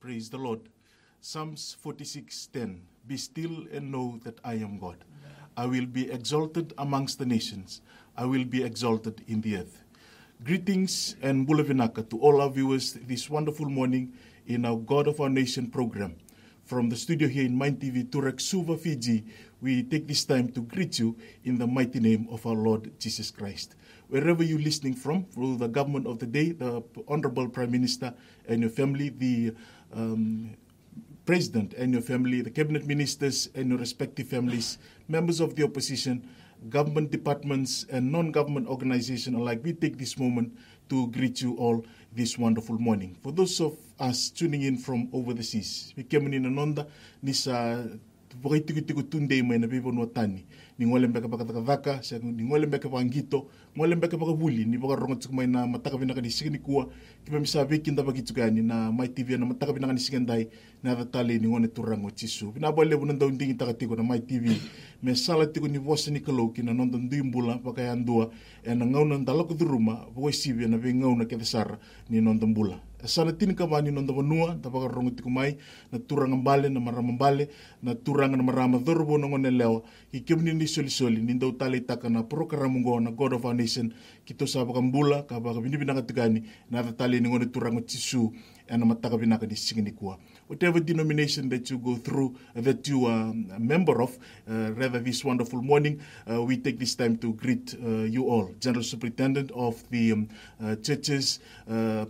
Praise the Lord. Psalms 46:10. Be still and know that I am God. I will be exalted amongst the nations. I will be exalted in the earth. Greetings and bulavinaka to all our viewers this wonderful morning in our God of our Nation program. From the studio here in Mai TV, Turek Suva, Fiji, we take this time to greet you in the mighty name of our Lord Jesus Christ. Wherever you're listening from, through the government of the day, the Honorable Prime Minister and your family, the um, President and your family, the cabinet ministers and your respective families, members of the opposition, government departments, and non government organizations alike, we take this moment to greet you all this wonderful morning. For those of us tuning in from over the seas, we came in Anonda, Nisa Tiku Tunde Mai na Vivo Nuatani, Ningole Mbeka Pakataka, Ningole Mbeka Pangito, Ngole Mbeka Pakabuli, ni Boka Rongo Tukumai na Mataka Vinaka ni Sigini Kua, Kipa Misa Viki Ndaba Kitugani, na Mai TV na Mataka Vinaka ni Sigandai, na Tale ni Ngone Turango Tisu. Vinabo Lebu Nanda Undingi Takatiko na Mai TV, me sala tiko ni vosa ni kaloki na nonda nduimbula paka andua e na ngauna ndalako duruma voe sivi na ve ngauna ke sara ni nonda mbula sana tini ka vani nonda vanua ta paka rongo tiko mai na turanga mbale na marama mbale na turanga na marama dhorbo na ngone leo ki kemni ni soli soli ni ndau tale taka na programa ngo na God of our nation kito sa paka mbula ka paka bini binaka tikani na ta tale ni ngone turanga tisu and mataka binaka ni singini kuwa whatever denomination that you go through, that you are a member of, uh, rather this wonderful morning, uh, we take this time to greet uh, you all. General Superintendent of the um, churches,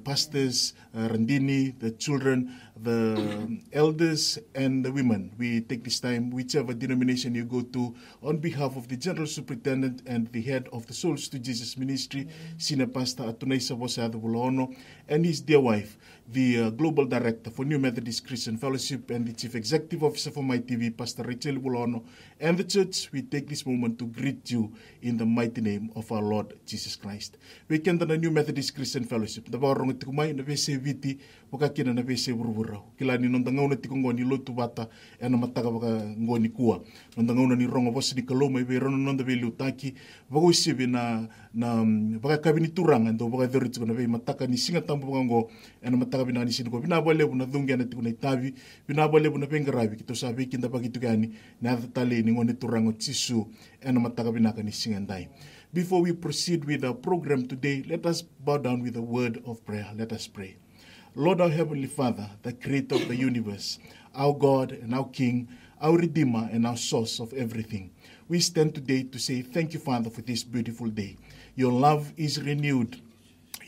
pastors, Randini, the children, the elders, and the women. We take this time, whichever denomination you go to, on behalf of the General Superintendent and the head of the Souls to Jesus Ministry, Senior Pastor Atunaisa Bosada and his dear wife, the uh, Global Director for New Methodist Christian Fellowship and the Chief Executive Officer for Mai TV, Pastor Rachel Vulaono, and the church, we take this moment to greet you in the mighty name of our Lord Jesus Christ. We can the New Methodist Christian Fellowship. The barong tikumay na vese viti, wakakina na vese Kila ni bata, ena mataka. Nonda ngauna ni ni kaloma, ibe rono nonda veli utaki, waka usibi na, na, kabini turanga, ndo dhori na vei mataka ni singa tampu waka ngo, ena mataka ni. Bina buna ana tikuna itavi, bina buna kito kinda gani, na ni tisu, ena mataka ka ni singa ndai. Before we proceed with our program today, let us bow down with a word of prayer. Let us pray. Lord, our Heavenly Father, the creator of the universe, our God and our King, our Redeemer and our source of everything. We stand today to say thank you, Father, for this beautiful day. Your love is renewed.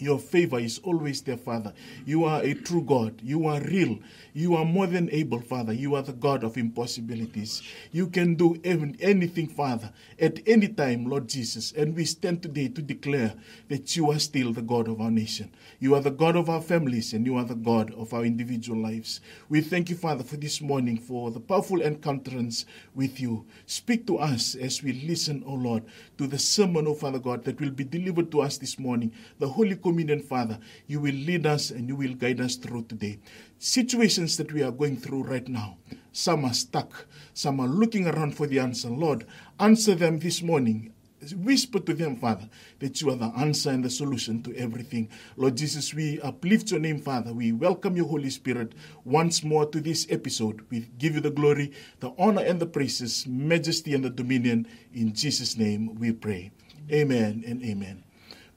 Your favor is always there, Father. You are a true God. You are real. You are more than able, Father. You are the God of impossibilities. You can do anything, Father, at any time, Lord Jesus. And we stand today to declare that you are still the God of our nation. You are the God of our families, and you are the God of our individual lives. We thank you, Father, for this morning, for the powerful encounterance with you. Speak to us as we listen, O Lord, to the sermon, O Father God, that will be delivered to us this morning. The Holy Communion, Father, you will lead us and you will guide us through today. Situations that we are going through right now, some are stuck, some are looking around for the answer. Lord, answer them this morning. Whisper to them, Father, that you are the answer and the solution to everything. Lord Jesus, we uplift your name, Father. We welcome your Holy Spirit once more to this episode. We give you the glory, the honor, and the praises, majesty, and the dominion. In Jesus' name we pray. Amen and amen.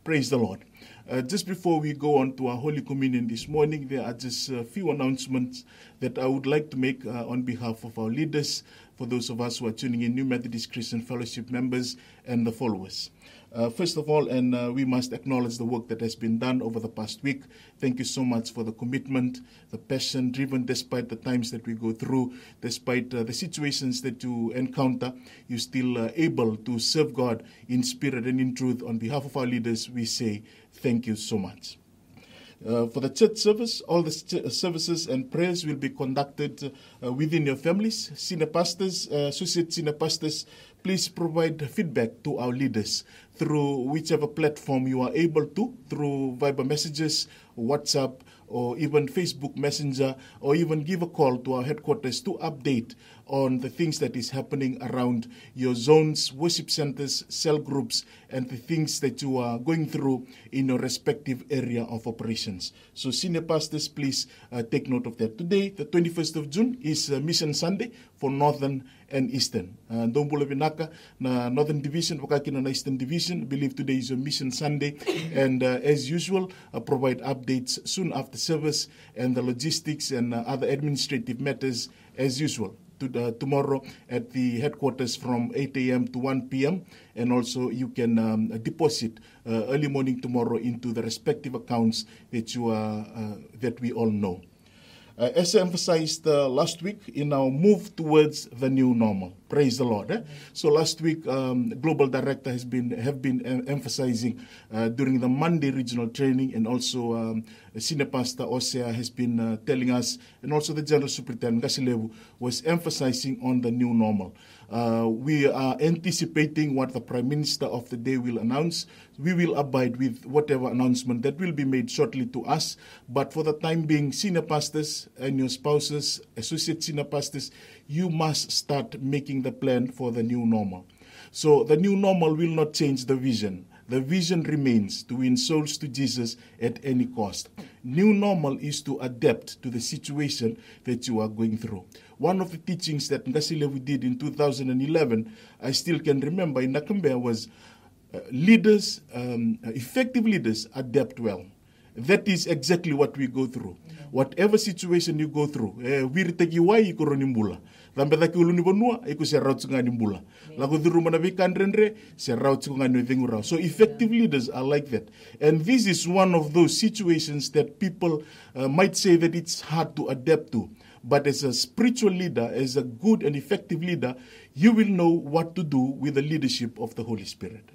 Praise the Lord. Uh, just before we go on to our Holy Communion this morning, there are just a few announcements that I would like to make uh, on behalf of our leaders, for those of us who are tuning in, New Methodist Christian Fellowship members, and the followers. Uh, first of all, and uh, we must acknowledge the work that has been done over the past week. Thank you so much for the commitment, the passion, driven despite the times that we go through, despite uh, the situations that you encounter, you're still uh, able to serve God in spirit and in truth. On behalf of our leaders, we say thank you so much. Uh, for the church service, all the ch- services and prayers will be conducted uh, within your families. Senior pastors, uh, associate senior pastors, please provide feedback to our leaders through whichever platform you are able to, through Viber messages, WhatsApp, or even Facebook Messenger, or even give a call to our headquarters to update on the things that is happening around your zones, worship centers, cell groups, and the things that you are going through in your respective area of operations. So, senior pastors, please uh, take note of that. Today, the 21st of June, is uh, Mission Sunday for Northern and Eastern. Uh, Ndong pula binaka na Northern Division, wakakina na Eastern Division. believe today is a Mission Sunday, and uh, as usual, uh, provide updates soon after service and the logistics and uh, other administrative matters as usual to, uh, tomorrow at the headquarters from 8 a.m. to 1 p.m. And also you can um, deposit uh, early morning tomorrow into the respective accounts that you are, uh, that we all know. Uh, as I emphasized uh, last week in our move towards the new normal. Praise the Lord. Eh? So last week, um, global director has been have been em- emphasizing uh, during the Monday regional training, and also um, senior pastor Osea has been uh, telling us, and also the general superintendent Gasilevu was emphasizing on the new normal. Uh, we are anticipating what the prime minister of the day will announce. We will abide with whatever announcement that will be made shortly to us. But for the time being, senior pastors and your spouses, associate senior pastors, you must start making the plan for the new normal. So the new normal will not change the vision. The vision remains to win souls to Jesus at any cost. New normal is to adapt to the situation that you are going through. One of the teachings that Ngasilevu did in 2011, I still can remember in Nakambea was uh, leaders, um, effective leaders, adapt well. That is exactly what we go through. Whatever situation you go through, eh, wiritaki wai ikoroni mbula. Lambe daki uluni bonua, iku se raut ngani mbula. Mana vikandrenre, se raut ngani vengu rau. So effective leaders are like that. And this is one of those situations that people uh, might say that it's hard to adapt to. But as a spiritual leader, as a good and effective leader, you will know what to do with the leadership of the Holy Spirit.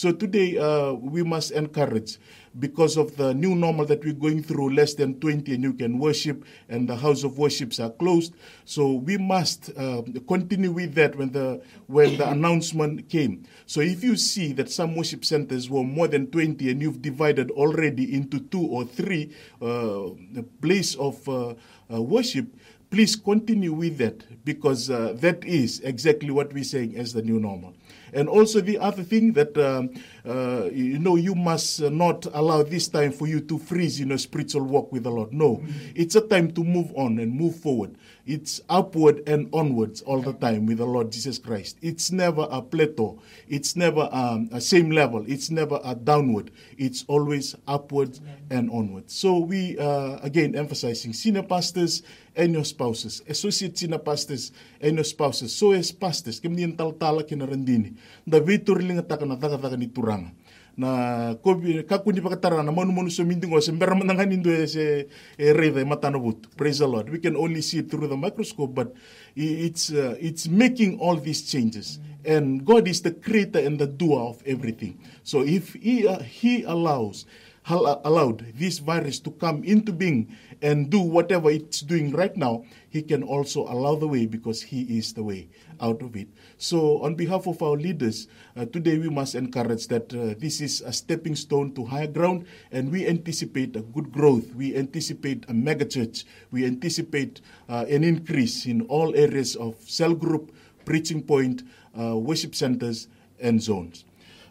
So today uh, we must encourage because of the new normal that we're going through, less than 20 and you can worship and the house of worships are closed. So we must uh, continue with that when the, when the announcement came. So if you see that some worship centers were more than 20 and you've divided already into two or three uh, place of uh, uh, worship, please continue with that because uh, that is exactly what we're saying as the new normal. And also the other thing that um, uh, you know you must not allow this time for you to freeze in your spiritual walk with the Lord. No, it's a time to move on and move forward. It's upward and onwards all the time with the Lord Jesus Christ. It's never a plateau. It's never um, a same level. It's never a downward. It's always upward and onward. So we uh, again emphasizing senior pastors and your spouses, associate senior pastors and your spouses. So as pastors, yung taltala kinarandini. Da vitor linga taka na taka taka ni turanga. Na kobi kakundi pakatara na manu manu so mindingo se mbera manangan indo se reda matano but. Praise the lord. We can only see it through the microscope but it's uh, it's making all these changes. And god is the creator and the doer of everything. So if he uh, he allows allowed this virus to come into being and do whatever it's doing right now, he can also allow the way because he is the way out of it. So, on behalf of our leaders, uh, today we must encourage that uh, this is a stepping stone to higher ground, and we anticipate a good growth. We anticipate a mega church. We anticipate uh, an increase in all areas of cell group, preaching point, uh, worship centers, and zones.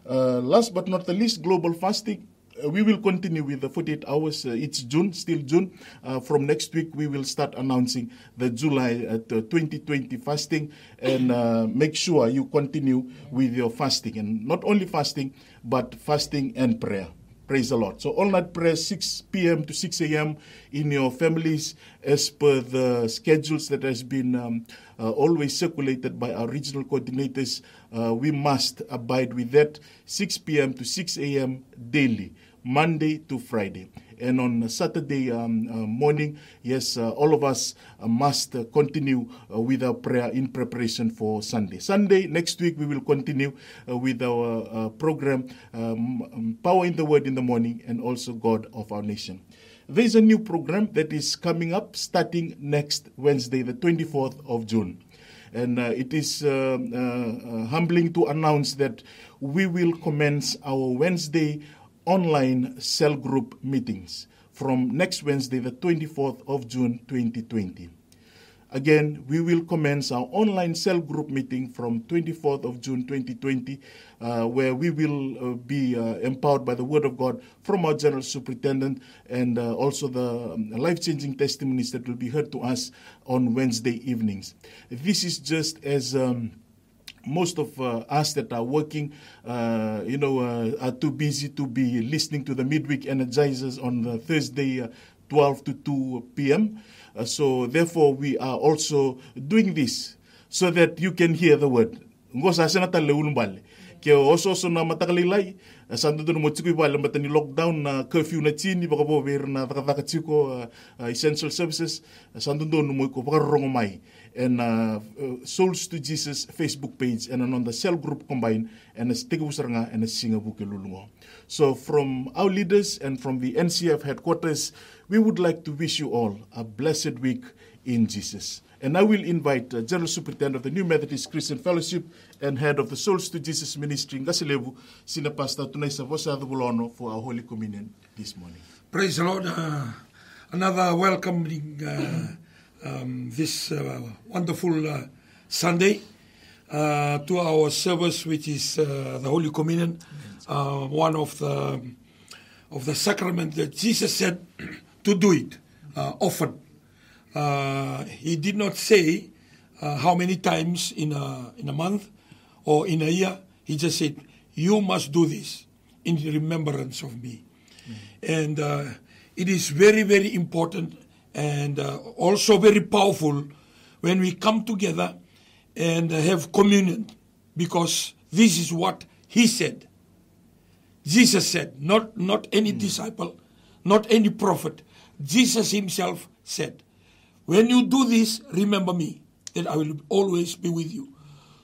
Uh, last but not the least, global fasting we will continue with the 48 hours. Uh, it's June, still June. Uh, from next week, we will start announcing the July uh, 2020 fasting and uh, make sure you continue with your fasting. And not only fasting, but fasting and prayer. Praise the Lord. So, all night prayer, 6 p.m. to 6 a.m. in your families, as per the schedules that has been um, uh, always circulated by our regional coordinators. Uh, we must abide with that 6 p.m. to 6 a.m. daily. Monday to Friday. And on Saturday um, uh, morning, yes, uh, all of us uh, must uh, continue uh, with our prayer in preparation for Sunday. Sunday, next week, we will continue uh, with our program, um, um, Power in the Word in the morning, and also God of our nation. There is a new program that is coming up starting next Wednesday, the 24th of June. And it is humbling to announce that we will commence our Wednesday online cell group meetings from next Wednesday, the 24th of June 2020. Again, we will commence our online cell group meeting from 24th of June 2020, uh, where we will uh, be uh, empowered by the Word of God from our General Superintendent and uh, also the um, life-changing testimonies that will be heard to us on Wednesday evenings. This is just as um, most of uh, us that are working, uh, you know, uh, are too busy to be listening to the midweek energizers on Thursday, uh, 12 to 2 p.m. Uh, so therefore, we are also doing this so that you can hear the word. Ngosa senata leulumbale. Ke oso so na matakalilay. Santo doon mo tsiko ibala mata ni lockdown na curfew na chini baka bo ver na takataka tsiko essential services. Santo doon mo ko baka rongomay and uh, uh, Souls to Jesus Facebook page and on the cell group combined and a Stigusaranga and a Singabuke Lulungo. So from our leaders and from the NCF headquarters, we would like to wish you all a blessed week in Jesus. And I will invite uh, General Superintendent of the New Methodist Christian Fellowship and head of the Souls to Jesus Ministry in Gasilevu, Sina Pastor Tunay Savosa Vulaono for our Holy Communion this morning. Praise the Lord. Uh, another welcoming uh, um, this uh, wonderful uh, Sunday uh, to our service, which is uh, the Holy Communion, uh, one of the of the sacrament that Jesus said to do it uh, often. Uh, he did not say uh, how many times in a in a month or in a year. He just said, "You must do this in remembrance of me," and uh, it is very very important and uh, also very powerful when we come together and have communion because this is what he said. Jesus said, not, not any disciple, not any prophet. Jesus himself said, When you do this, remember me, that I will always be with you.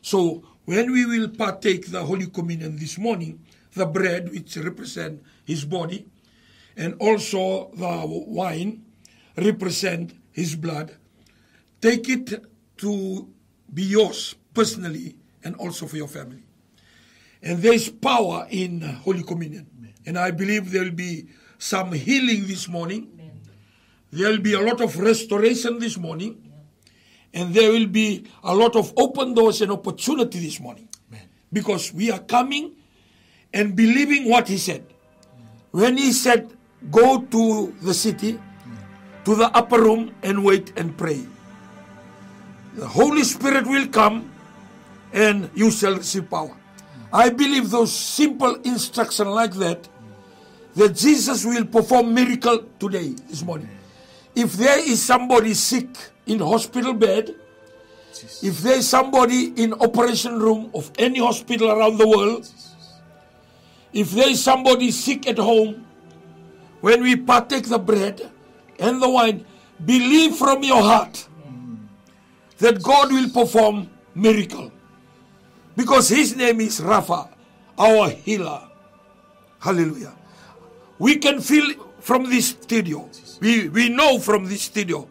So when we will partake the Holy Communion this morning, the bread which represent his body, and also the wine represent his blood, take it to be yours personally and also for your family. And there is power in Holy Communion. And I believe there will be some healing this morning. There will be a lot of restoration this morning. And there will be a lot of open doors and opportunity this morning. Because we are coming and believing what he said. When he said, Go to the city, to the upper room, and wait and pray. The Holy Spirit will come and you shall receive power. I believe those simple instructions like that, that Jesus will perform miracle today, this morning. If there is somebody sick in hospital bed, if there is somebody in operation room of any hospital around the world, if there is somebody sick at home, when we partake the bread and the wine, believe from your heart that God will perform miracle. Because his name is Rapha, our healer. Hallelujah. We can feel from this studio. We, we know from this studio.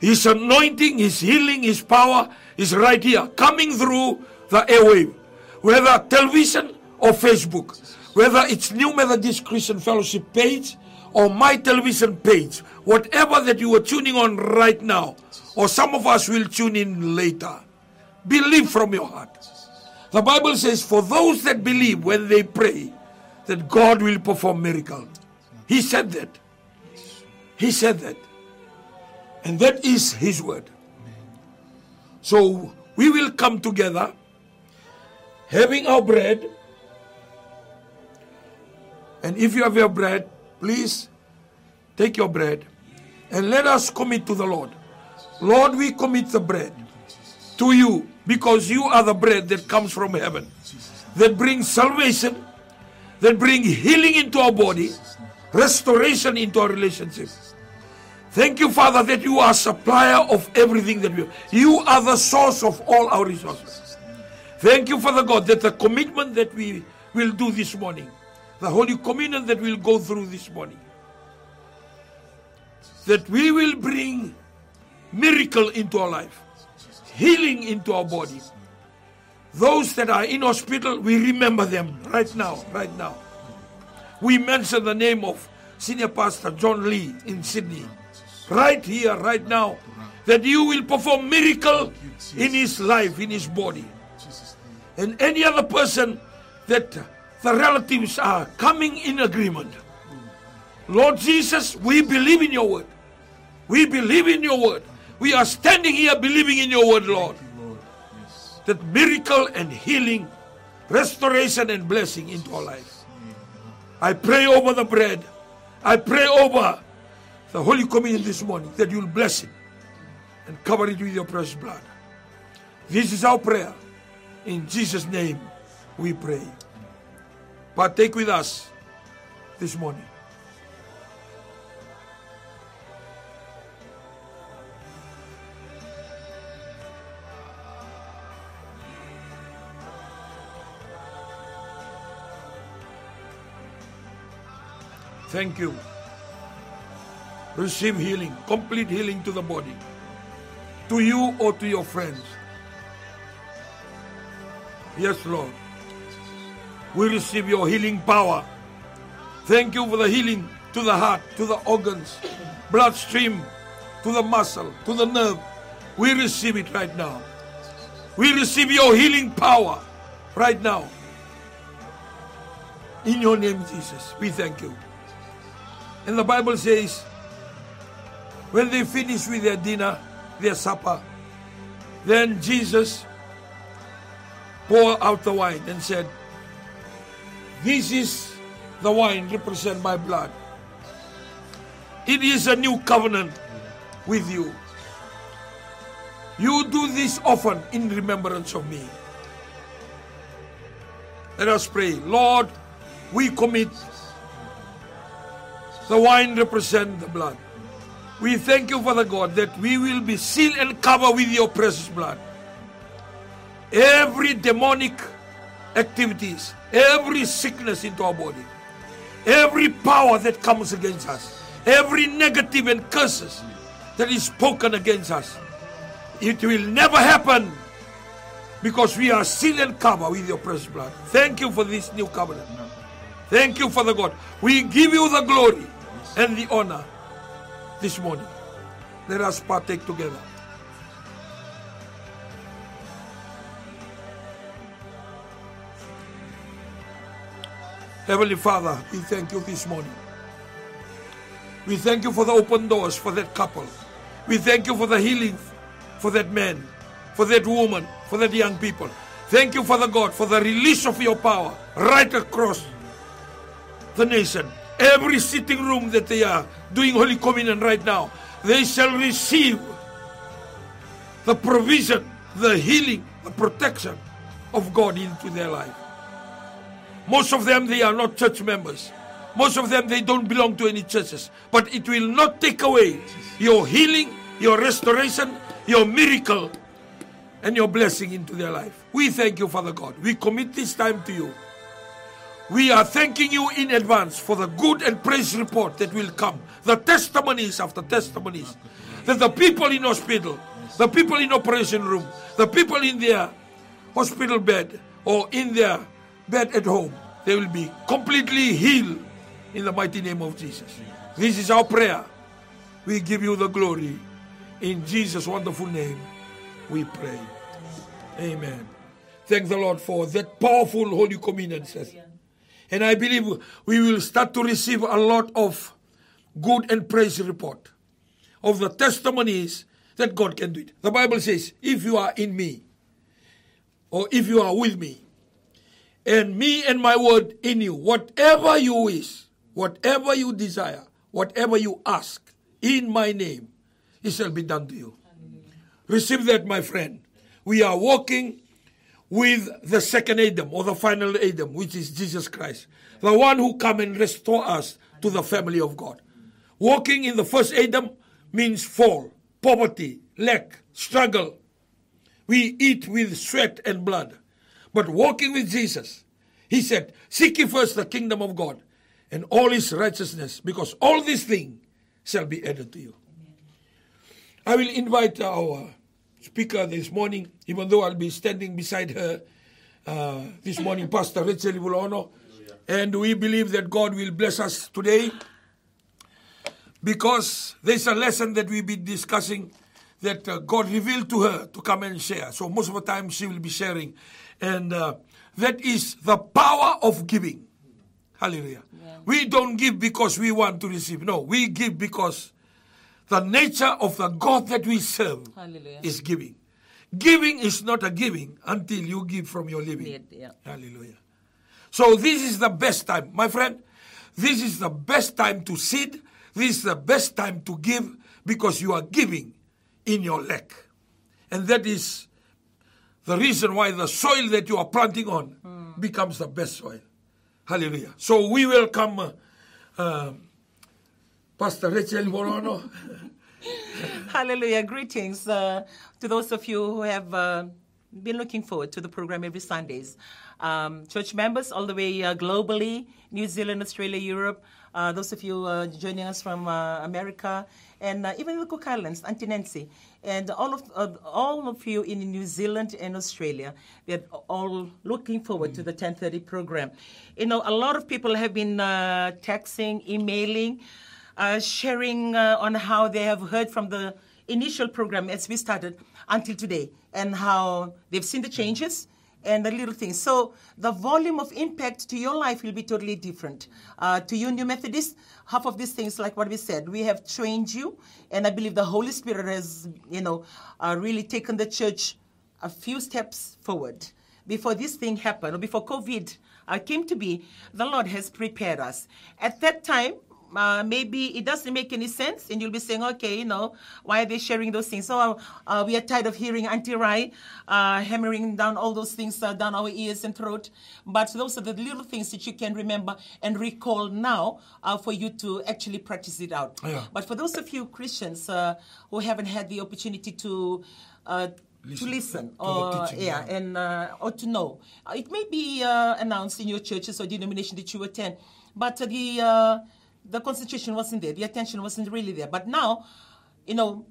His anointing, his healing, his power is right here, coming through the airwave. Whether television or Facebook, whether it's New Methodist Christian Fellowship page or my television page, whatever that you are tuning on right now, or some of us will tune in later, believe from your heart. The Bible says, for those that believe when they pray, that God will perform miracle. He said that. He said that. And that is His word. So we will come together, having our bread. And if you have your bread, please take your bread and let us commit to the Lord. Lord, we commit the bread to you because you are the bread that comes from heaven, that brings salvation, that brings healing into our body, restoration into our relationship. Thank you, Father, that you are supplier of everything that we have. You are the source of all our resources. Thank you, Father God, that the commitment that we will do this morning, the Holy Communion that we'll go through this morning, that we will bring miracle into our life, healing into our body. Those that are in hospital, we remember them right now, right now. We mention the name of Senior Pastor John Lee in Sydney. Right here, right now, that you will perform miracle in his life, in his body. And any other person that the relatives are coming in agreement. Lord Jesus, we believe in your word. We believe in your word. We are standing here believing in your word, Lord. That miracle and healing, restoration and blessing into our lives. I pray over the bread. I pray over the Holy Communion this morning that you'll bless it and cover it with your precious blood. This is our prayer. In Jesus' name we pray. Partake with us this morning. Thank you. Receive healing, complete healing to the body, to you or to your friends. Yes, Lord. We receive your healing power. Thank you for the healing to the heart, to the organs, bloodstream, to the muscle, to the nerve. We receive it right now. We receive your healing power right now. In your name, Jesus, we thank you. And the Bible says, when they finished with their dinner, their supper, then Jesus poured out the wine and said, This is the wine represent my blood. It is a new covenant with you. You do this often in remembrance of me. Let us pray. Lord, we commit the wine represent the blood. We thank you, Father God, that we will be sealed and covered with your precious blood. Every demonic activities, every sickness into our body, every power that comes against us, every negative and curses that is spoken against us, it will never happen because we are sealed and covered with your precious blood. Thank you for this new covenant. Thank you, Father God. We give you the glory and the honor this morning. Let us partake together. Heavenly Father, we thank you this morning. We thank you for the open doors for that couple. We thank you for the healing for that man, for that woman, for that young people. Thank you, Father God, for the release of your power right across the nation every sitting room that they are doing Holy Communion right now, they shall receive the provision, the healing, the protection of God into their life. Most of them, they are not church members. Most of them, they don't belong to any churches. But it will not take away your healing, your restoration, your miracle, and your blessing into their life. We thank you, Father God. We commit this time to you. We are thanking you in advance for the good and praise report that will come. The testimonies after testimonies. That the people in hospital, the people in operation room, the people in their hospital bed or in their bed at home, they will be completely healed in the mighty name of Jesus. This is our prayer. We give you the glory. In Jesus' wonderful name, we pray. Amen. Thank the Lord for that powerful Holy Communion. Says. And I believe we will start to receive a lot of good and praise report of the testimonies that God can do it. The Bible says, if you are in me, or if you are with me, and me and my word in you, whatever you wish, whatever you desire, whatever you ask in my name, it shall be done to you. Receive that, my friend. We are walking with the second Adam or the final Adam, which is Jesus Christ, the one who come and restore us to the family of God. Walking in the first Adam means fall, poverty, lack, struggle. We eat with sweat and blood. But walking with Jesus, he said, Seek ye first the kingdom of God and all his righteousness, because all these things shall be added to you. I will invite our speaker this morning, even though I'll be standing beside her uh, this morning, Pastor Rachel Ivulono. And we believe that God will bless us today because there's a lesson that we've been discussing that uh, God revealed to her to come and share. So most of the time she will be sharing. And uh, that is the power of giving. Hallelujah. Yeah. We don't give because we want to receive. No, we give because the nature of the God that we serve Hallelujah. is giving. Giving is not a giving until you give from your living. Yeah. Hallelujah. So this is the best time, my friend. This is the best time to seed. This is the best time to give because you are giving in your lack. And that is the reason why the soil that you are planting on mm. becomes the best soil. Hallelujah. So we welcome uh, uh, Pastor Rachel Morono. Hallelujah. Greetings uh, to those of you who have uh, been looking forward to the program every Sundays. Um, church members all the way uh, globally, New Zealand, Australia, Europe, uh, those of you uh, joining us from uh, America, and even the Cook Islands, Auntie Nancy, and all of all of you in New Zealand and Australia, we're all looking forward mm. to the 10:30 program. You know, a lot of people have been texting, emailing, sharing on how they have heard from the initial program as we started until today, and how they've seen the changes and the little things. So the volume of impact to your life will be totally different. Uh, to you, New Methodist, half of these things, like what we said, we have trained you, and I believe the Holy Spirit has, you know, uh, really taken the church a few steps forward. Before this thing happened, or before COVID uh, came to be, the Lord has prepared us. At that time, uh, maybe it doesn't make any sense, and you'll be saying, okay, you know, why are they sharing those things? So uh, we are tired of hearing Auntie Rai uh, hammering down all those things uh, down our ears and throat. But those are the little things that you can remember and recall now uh, for you to actually practice it out. Yeah. But for those of you Christians uh, who haven't had the opportunity to Listen, to listen or teaching, yeah, yeah, and uh, or to know. Uh, it may be uh, announced in your churches or denomination that you attend, but the the concentration wasn't there, the attention wasn't really there. But now, you know,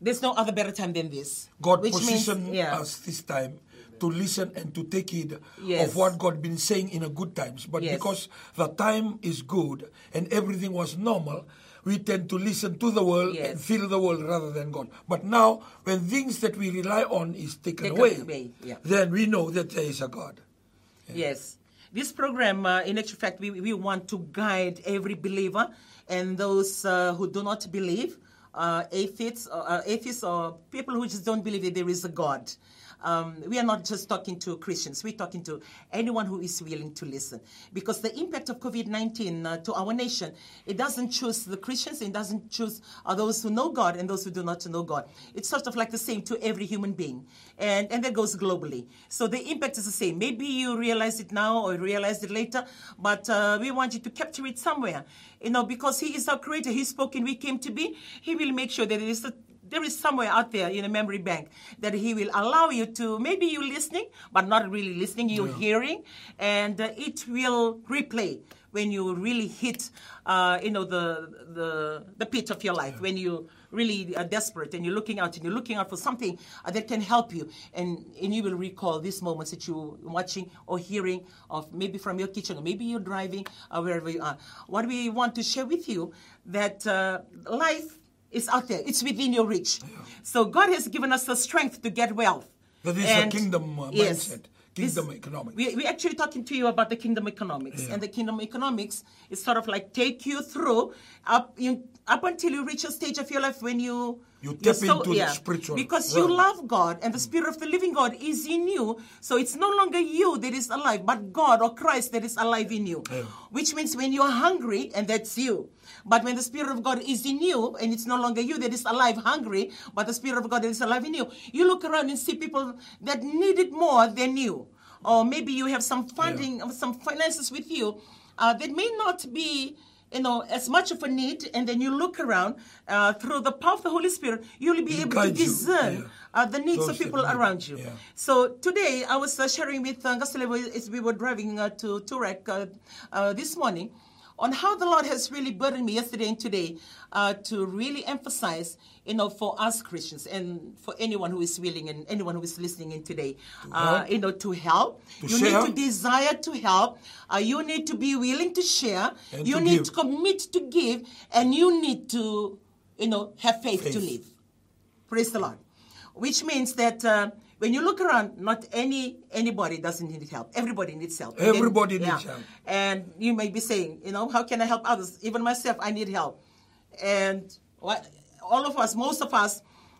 there's no other better time than this. God positioned means, yeah. us this time to listen and to take heed yes. of what God been saying in a good times. But yes. because the time is good and everything was normal, we tend to listen to the world yes. and feel the world rather than God. But now, when things that we rely on is taken Take away, away. Yeah. then we know that there is a God. Yeah. Yes. This program, uh, in actual fact, we, we want to guide every believer and those uh, who do not believe, uh, atheists, uh, atheists or people who just don't believe that there is a God. Um, we are not just talking to Christians, we're talking to anyone who is willing to listen. Because the impact of COVID 19 uh, to our nation, it doesn't choose the Christians, it doesn't choose uh, those who know God and those who do not know God. It's sort of like the same to every human being. And, and that goes globally. So the impact is the same. Maybe you realize it now or realize it later, but uh, we want you to capture it somewhere. You know, because He is our creator, He spoke and we came to be. He will make sure that it is a there is somewhere out there in a memory bank that he will allow you to maybe you're listening but not really listening you're yeah. hearing and uh, it will replay when you really hit uh, you know the, the the pit of your life yeah. when you really are desperate and you're looking out and you're looking out for something uh, that can help you and, and you will recall these moments that you're watching or hearing of maybe from your kitchen or maybe you're driving or wherever you are what we want to share with you that uh, life is out there. It's within your reach. Yeah. So God has given us the strength to get wealth. That is and, a kingdom uh, yes, mindset. Kingdom this, economics. We, we're actually talking to you about the kingdom economics. Yeah. And the kingdom economics is sort of like take you through up, in, up until you reach a stage of your life when you you tap so, into yeah, the spiritual because realm. you love God and the spirit of the living God is in you. So it's no longer you that is alive, but God or Christ that is alive in you. Yeah. Which means when you're hungry, and that's you. But when the spirit of God is in you, and it's no longer you that is alive, hungry, but the spirit of God that is alive in you, you look around and see people that need it more than you. Or maybe you have some funding, yeah. some finances with you uh, that may not be you know, as much of a need, and then you look around uh, through the power of the Holy Spirit, you'll be able to discern yeah. uh, the needs Those of people around you. Yeah. So today, I was uh, sharing with uh, as we were driving uh, to Turek uh, uh, this morning on how the Lord has really burdened me yesterday and today uh, to really emphasize, you know, for us Christians and for anyone who is willing and anyone who is listening in today, uh, you know, to help. To you share. need to desire to help. Uh, you need to be willing to share. And you to need give. to commit to give, and you need to, you know, have faith, to live. Praise the Lord. Which means that uh, when you look around, not any anybody doesn't need help. Everybody needs help. And then- Everybody needs help. And you may be saying, you know, how can I help others? Even myself, I need help. And what, all of us, most of us,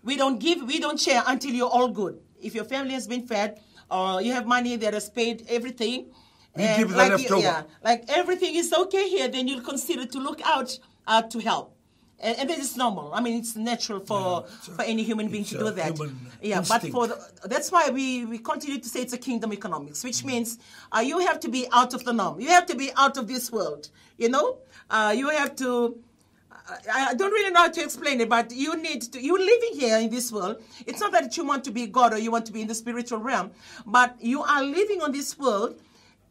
we don't give, we don't share until you're all good. If your family has been fed, or you have money that has paid everything, We and give the like you- yeah, like everything is okay here, then you'll consider to look out uh, to help. And, and that is normal. I mean, it's natural for it's a- for any human being it's to a do that. Yeah, but for the, that's why we, we continue to say it's a kingdom economics, which means uh, you have to be out of the norm. You have to be out of this world. You know, uh, you have to. I I don't really know how to explain it, but you need to. You're living here in this world. It's not that you want to be God or you want to be in the spiritual realm, but you are living on this world.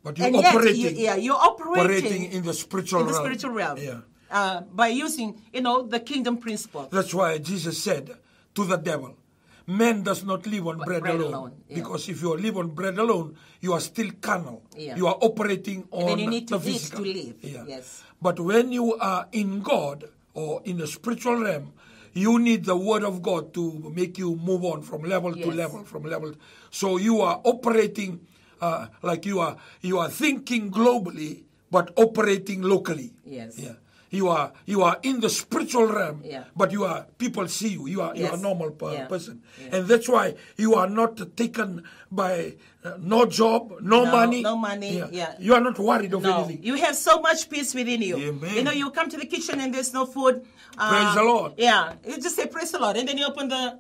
But you're operating- you, yeah, you're operating, operating in the spiritual in the realm. spiritual realm. Yeah. Uh, by using, you know, the kingdom principle. That's why Jesus said to the devil, Man does not live on bread, bread alone. alone, yeah. Because if you live on bread alone, you are still carnal. Yeah. You are operating on then you need to the physical. to live. Yeah. Yes. But when you are in God or in the spiritual realm, you need the word of God to make you move on from level to level, from level. So you are operating uh, like you are you are thinking globally, but operating locally. Yes. Yeah. You are you are in the spiritual realm, Yeah. but you are people see you. You are you are a normal per- Yeah. person, Yeah. and that's why you are not taken by uh, no job, no, No- money. no money, yeah. You are not worried of No, anything. you have so much peace within you. Amen. You know, you come to the kitchen and there's no food. uh, Praise the Lord. Yeah, you just say praise the Lord, and then you open the,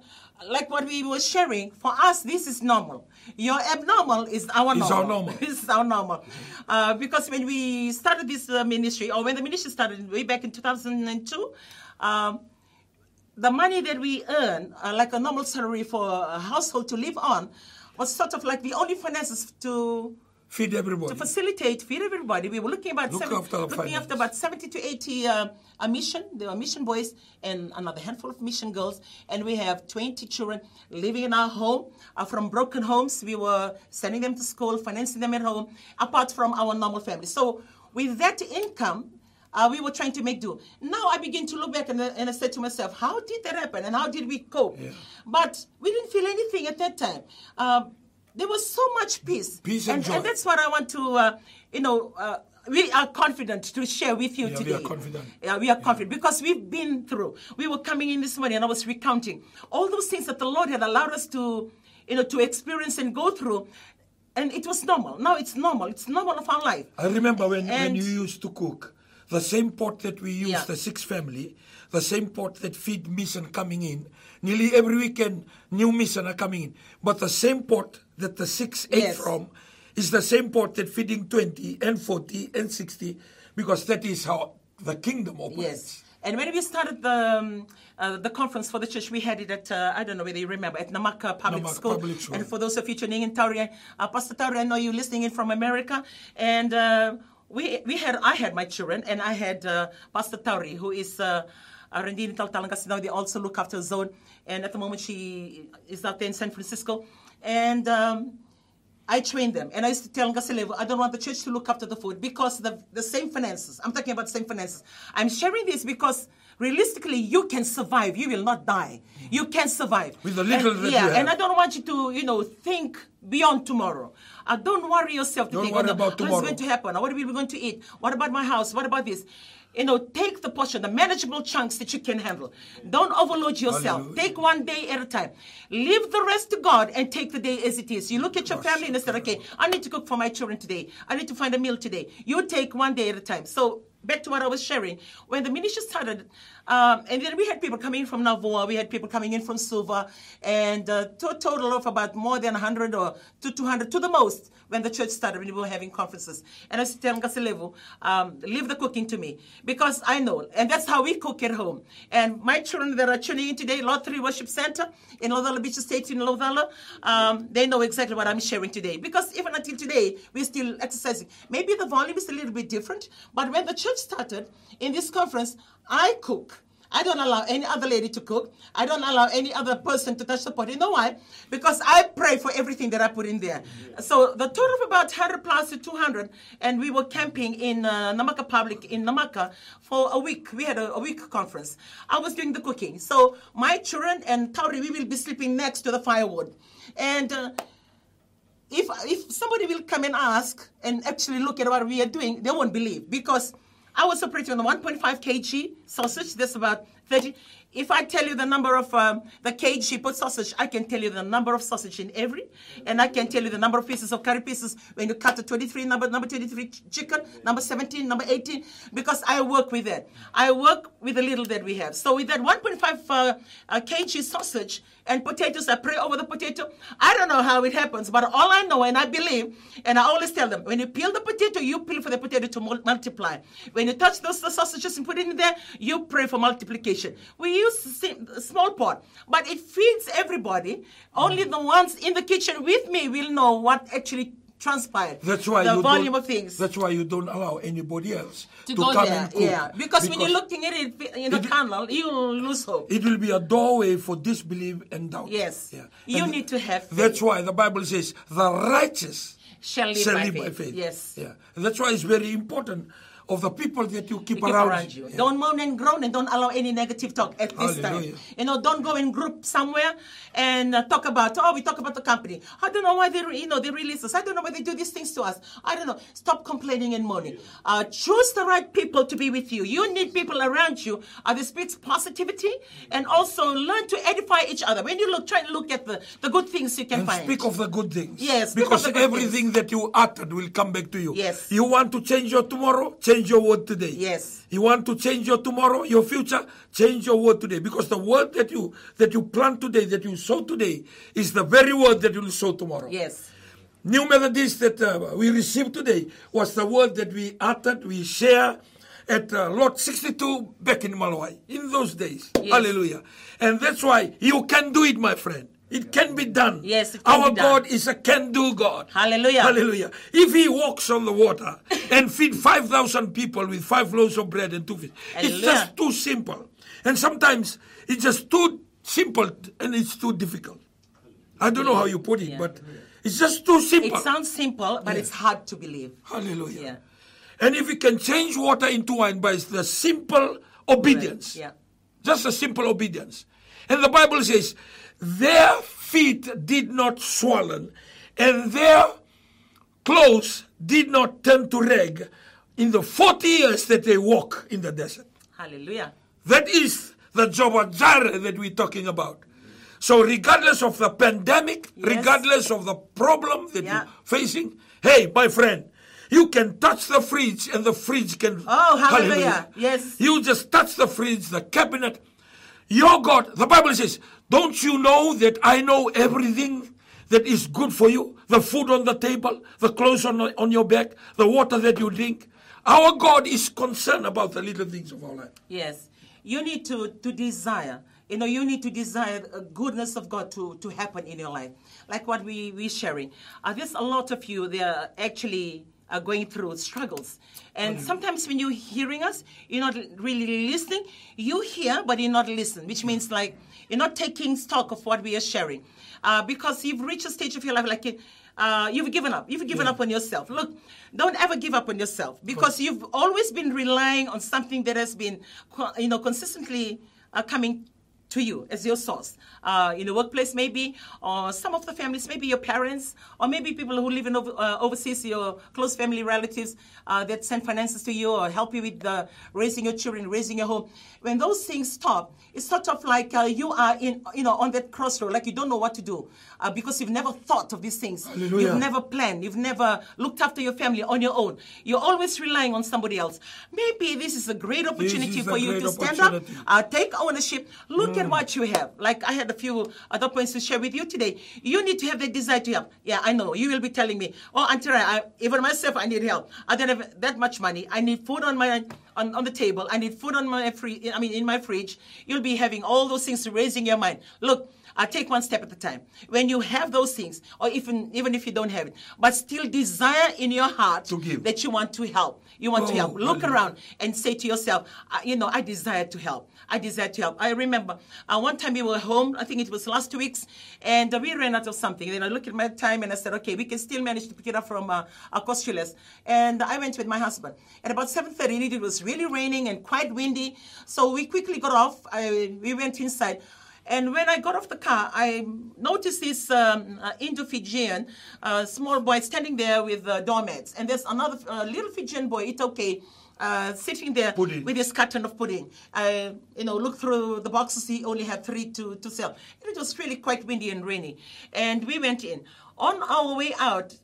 like what we were sharing. For us, this is normal. Your abnormal is our normal. our normal. this is our normal. Uh, because when we started this uh, ministry, or when the ministry started way back in 2002. Um, the money that we earn, uh, like a normal salary for a household to live on, was sort of like the only finances to Feed everybody. to facilitate, feed everybody. We were looking about Look seven- after looking finances. after about 70 to 80 uh, a mission. There were mission boys and another handful of mission girls, and we have 20 children living in our home uh, from broken homes. We were sending them to school, financing them at home, apart from our normal family. So with that income. Uh, we were trying to make do. Now I begin to look back and, uh, and I said to myself, how did that happen and how did we cope? Yeah. But we didn't feel anything at that time. Um, there was so much peace. Peace and joy. that's what I want to, uh, you know, uh, we are confident to share with you Yeah, we today. are confident. Yeah, we are confident because we've been through. We were coming in this morning and I was recounting all those things that the Lord had allowed us to, you know, to experience and go through. And it was normal. Now it's normal. It's normal of our life. I remember when, when you used to cook, the same pot that we use, Yeah. the six family, the same pot that feed mission coming in. Nearly every weekend, new mission are coming in. But the same pot that the six ate Yes. from is the same pot that feeding 20 and 40 and 60, because that is how the kingdom operates. Yes. And when we started the um, uh, the conference for the church, we had it at uh, I don't know whether you remember at Namaka Public Namaka School. Public School. And for those of you tuning in, Tauri, uh, Pastor Tauri, I know you're listening in from America, and uh, we we had I had my children, and I had uh, Pastor Tauri, who is. Uh, Arandini Taltalangas now they also look after Zone, and at the moment she is out there in San Francisco, and um, I trained them, and I used to tell Ngaselevo, I don't want the church to look after the food because the, the same finances. I'm talking about the same finances. I'm sharing this because realistically, you can survive. You will not die. You can survive With the little and, yeah, and I don't want you to, you know, think beyond tomorrow. Uh, don't worry yourself to Don't think, worry oh, about what's going to happen? What are we going to eat? What about my house? What about this? You know, take the portion, the manageable chunks that you can handle. Don't overload yourself. Hallelujah. Take one day at a time. Leave the rest to God and take the day as it is. You look at your family and say, okay, I need to cook for my children today. I need to find a meal today. You take one day at a time. So back to what I was sharing. When the ministry started, Um, and then we had people coming in from Navua, we had people coming in from Suva, and uh, to a total of about more than 100 or to 200 to the most when the church started, when we were having conferences. And I said Ngasilevu, um, leave the cooking to me because I know. And that's how we cook at home. And my children that are tuning in today, Lot 3 Worship Center in Lodala Beach Estate in Lodala, um, they know exactly what I'm sharing today. Because even until today, we're still exercising. Maybe the volume is a little bit different, but when the church started in this conference, I cook. I don't allow any other lady to cook. I don't allow any other person to touch the pot. You know why? Because I pray for everything that I put in there. So the total of about 100 plus to 200, and we were camping in uh, Namaka Public in Namaka for a week. We had a, a, week conference. I was doing the cooking. So my children and Tauri, we will be sleeping next to the firewood. And uh, if, if somebody will come and ask and actually look at what we are doing, they won't believe because I was operating on the 1.5 kg sausage. That's about 30. If I tell you the number of um, the she put sausage, I can tell you the number of sausage in every, and I can tell you the number of pieces of curry pieces when you cut the 23 number, number 23 chicken, number 17, number 18, because I work with that. I work with the little that we have. So with that 1.5 uh, uh, kg sausage, and potatoes. I pray over the potato. I don't know how it happens, but all I know and I believe, and I always tell them, when you peel the potato, you peel for the potato to multiply. When you touch those sausages and put it in there, you pray for multiplication. We use small pot, but it feeds everybody. Only the ones in the kitchen with me will know what actually transpired. That's why the you volume don't, of things. That's why you don't allow anybody else to, to, go come there. and cook. Yeah, because, when you're looking at it in the tunnel, you lose hope. It will be a doorway for disbelief and doubt. Yes. Yeah. You And need to have faith. That's why the Bible says the righteous Shall live, shall by, live faith. by faith. Yes. Yeah. That's why it's very important of the people that you keep, keep around, around you. Yeah. Don't moan and groan and don't allow any negative talk at this Hallelujah. time. You know, don't go in group somewhere and uh, talk about, oh, we talk about the company. I don't know why they, you know, they release us. I don't know why they do these things to us. I don't know. Stop complaining and moaning. Uh, choose the right people to be with you. You need people around you uh, that speaks positivity and also learn to edify each other. When you look, try and look at the, the good things you can and find. speak of the good things. Yes, Because everything that you uttered will come back to you. Yes. You want to change your tomorrow? Change your word today. Yes. You want to change your tomorrow, your future? Change your word today. Because the word that you that you plant today, that you sow today, is the very word that you will sow tomorrow. yes. New Methodist that uh, we received today was the word that we uttered, we share at uh, Lot 62 back in Malawi in those days. Yes. Hallelujah. And that's why you can do it, my friend. It can be done. Yes, it can Our. God is a can do God. Hallelujah. Hallelujah. If He walks on the water and feed 5,000 people with five loaves of bread and two fish, it's just too simple. And sometimes it's just too simple and it's too difficult. I don't know how you put it, Yeah. but it's just too simple. It sounds simple, but Yeah. it's hard to believe. Hallelujah. Yeah. And if we can change water into wine by the simple obedience, Yeah. just a simple obedience. And the Bible says, their feet did not swollen, and their clothes did not turn to rag in the 40 years that they walk in the desert. Hallelujah. That is the Jehovah Jireh that we're talking about. So, regardless of the pandemic, Yes. regardless of the problem that Yeah. you're facing, hey, my friend, you can touch the fridge and the fridge can. Oh, hallelujah. Yes. You just touch the fridge, the cabinet. Your God, the Bible says, don't you know that I know everything that is good for you? The food on the table, the clothes on, on your back, the water that you drink. Our God is concerned about the little things of our life. Yes. You need to, to desire. You know, you need to desire the goodness of God to, to happen in your life. Like what we, we're sharing. Uh, there's a lot of you, they are actually uh, going through struggles. And sometimes when you're hearing us, you're not really listening. You hear, but you're not listening, which means like you're not taking stock of what we are sharing. Uh, because you've reached a stage of your life like uh, you've given up. You've given up on yourself. Look, don't ever give up on yourself because you've always been relying on something that has been, you know, consistently uh, coming to you as your source. Uh, in the workplace, maybe, or some of the families, maybe your parents, or maybe people who live in over, uh, overseas, your close family relatives uh, that send finances to you or help you with the raising your children, raising your home. When those things stop, it's sort of like uh, you are in, you know, on that crossroad, like you don't know what to do uh, because you've never thought of these things. Hallelujah. You've never planned. You've never looked after your family on your own. You're always relying on somebody else. Maybe this is a great opportunity for you to stand up. Mm. uh, take ownership, look at what you have. Like I had a few other points to share with you today. You need to have the desire to help. Yeah, I know. You will be telling me, oh, Auntie, Rai, I, even myself, I need help. I don't have that much money. I need food on my on, on the table. I need food on my free. I mean, in my fridge. You'll be having all those things raising your mind. Look. I take one step at a time. When you have those things, or even even if you don't have it, but still desire in your heart To give. that you want to help, you want to Oh, help. Look hallelujah. around and say to yourself, you know, I desire to help. I desire to help. I remember uh, one time we were home, I think it was last two weeks, and uh, we ran out of something. Then I looked at my time and I said, okay, we can still manage to pick it up from uh, our Cost-U-Less. And I went with my husband. At about 7.30, it was really raining and quite windy. So we quickly got off. I, we went inside. And when I got off the car, I noticed this um, uh, Indo-Fijian uh, small boy standing there with uh, doormats. And there's another uh, little Fijian boy, it's okay, uh, sitting there Pudding. with his carton of pudding. I, you know, look through the boxes. He only had three to, to sell. It was really quite windy and rainy. And we went in. On our way out,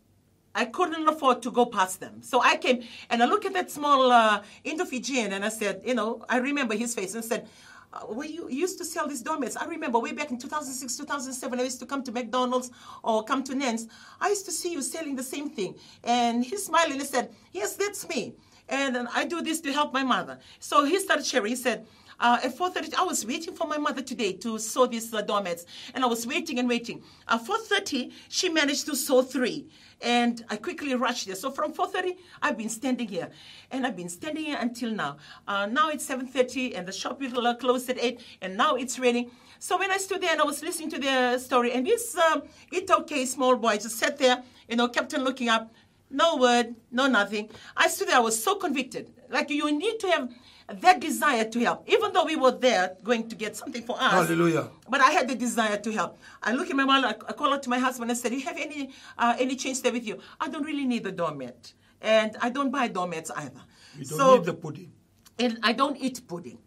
I couldn't afford to go past them. So I came and I looked at that small uh, Indo-Fijian and I said, you know, I remember his face and said, uh, you used to sell these doormats. I remember way back in 2006, 2007, I used to come to McDonald's or come to Nance. I used to see you selling the same thing. And he smiled and he said, yes, that's me. And uh, I do this to help my mother. So he started sharing. He said, uh, at 4.30, I was waiting for my mother today to sew these uh, doormats. And I was waiting and waiting. At 4.30, she managed to sew three. And I quickly rushed there. So from 4.30, I've been standing here. And I've been standing here until now. Uh, now it's 7.30 and the shop will uh, close at 8. And now it's raining. So when I stood there and I was listening to their story, and this um, it okay small boy just sat there, you know, kept on looking up, no word, no nothing. I stood there, I was so convicted. Like you need to have that desire to help, even though we were there going to get something for us. Hallelujah. But I had the desire to help. I look at my wallet, I call out to my husband and said, Do you have any, uh, any change there with you? I don't really need the doormat. And I don't buy doormats either. You don't so, need the pudding. and I don't eat pudding.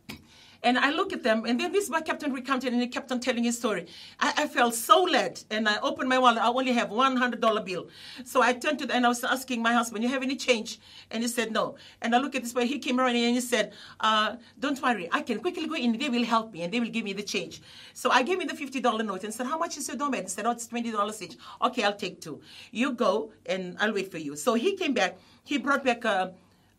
And I look at them, and then this boy kept on and he kept on telling his story. I, I felt so led, and I opened my wallet. I only have one hundred dollar bill, so I turned to the, and I was asking my husband, "You have any change?" And he said, "No." And I look at this boy. He came around and he said, uh, "Don't worry, I can quickly go in. They will help me, and they will give me the change." So I gave him the fifty dollar note and said, "How much is your doormat?" He said, "Oh, it's twenty dollars each." Okay, I'll take two. You go, and I'll wait for you. So he came back. He brought back. Uh,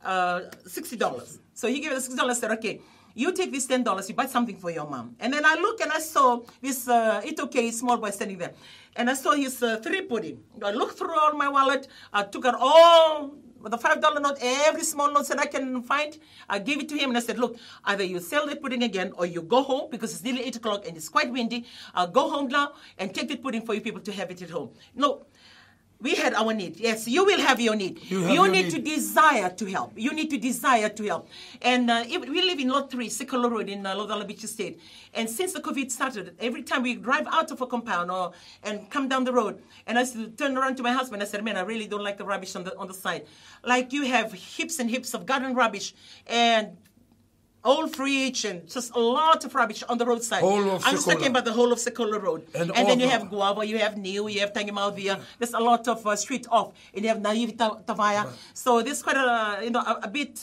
uh, sixty dollars. So he gave sixty dollars. And said, "Okay, you take this ten dollars. You buy something for your mom." And then I look and I saw this uh, okay small boy standing there, and I saw his uh, three pudding. I looked through all my wallet. I took out all the five dollar note, every small note that I can find. I gave it to him and I said, "Look, either you sell the pudding again or you go home because it's nearly eight o'clock and it's quite windy. I'll go home now and take the pudding for you people to have it at home." No. We had our need. Yes, you will have your need. You have your need, need. to desire to help. You need to desire to help. And uh, we live in Lot 3, Sikolo Road in uh, Laucala Beach Estate. And since the COVID started, every time we drive out of a compound or and come down the road, and I turned around to my husband, I said, man, I really don't like the rubbish on the, on the side. Like you have heaps and heaps of garden rubbish and old fridge and just a lot of rubbish on the roadside. Whole of I'm just talking about the whole of Sekolah Road. And then you have Guava, you have New, you have Tangimalvia. There's a lot of uh, street off. And you have Naive Ta- Tavaya. So there's quite a, you know, a, a bit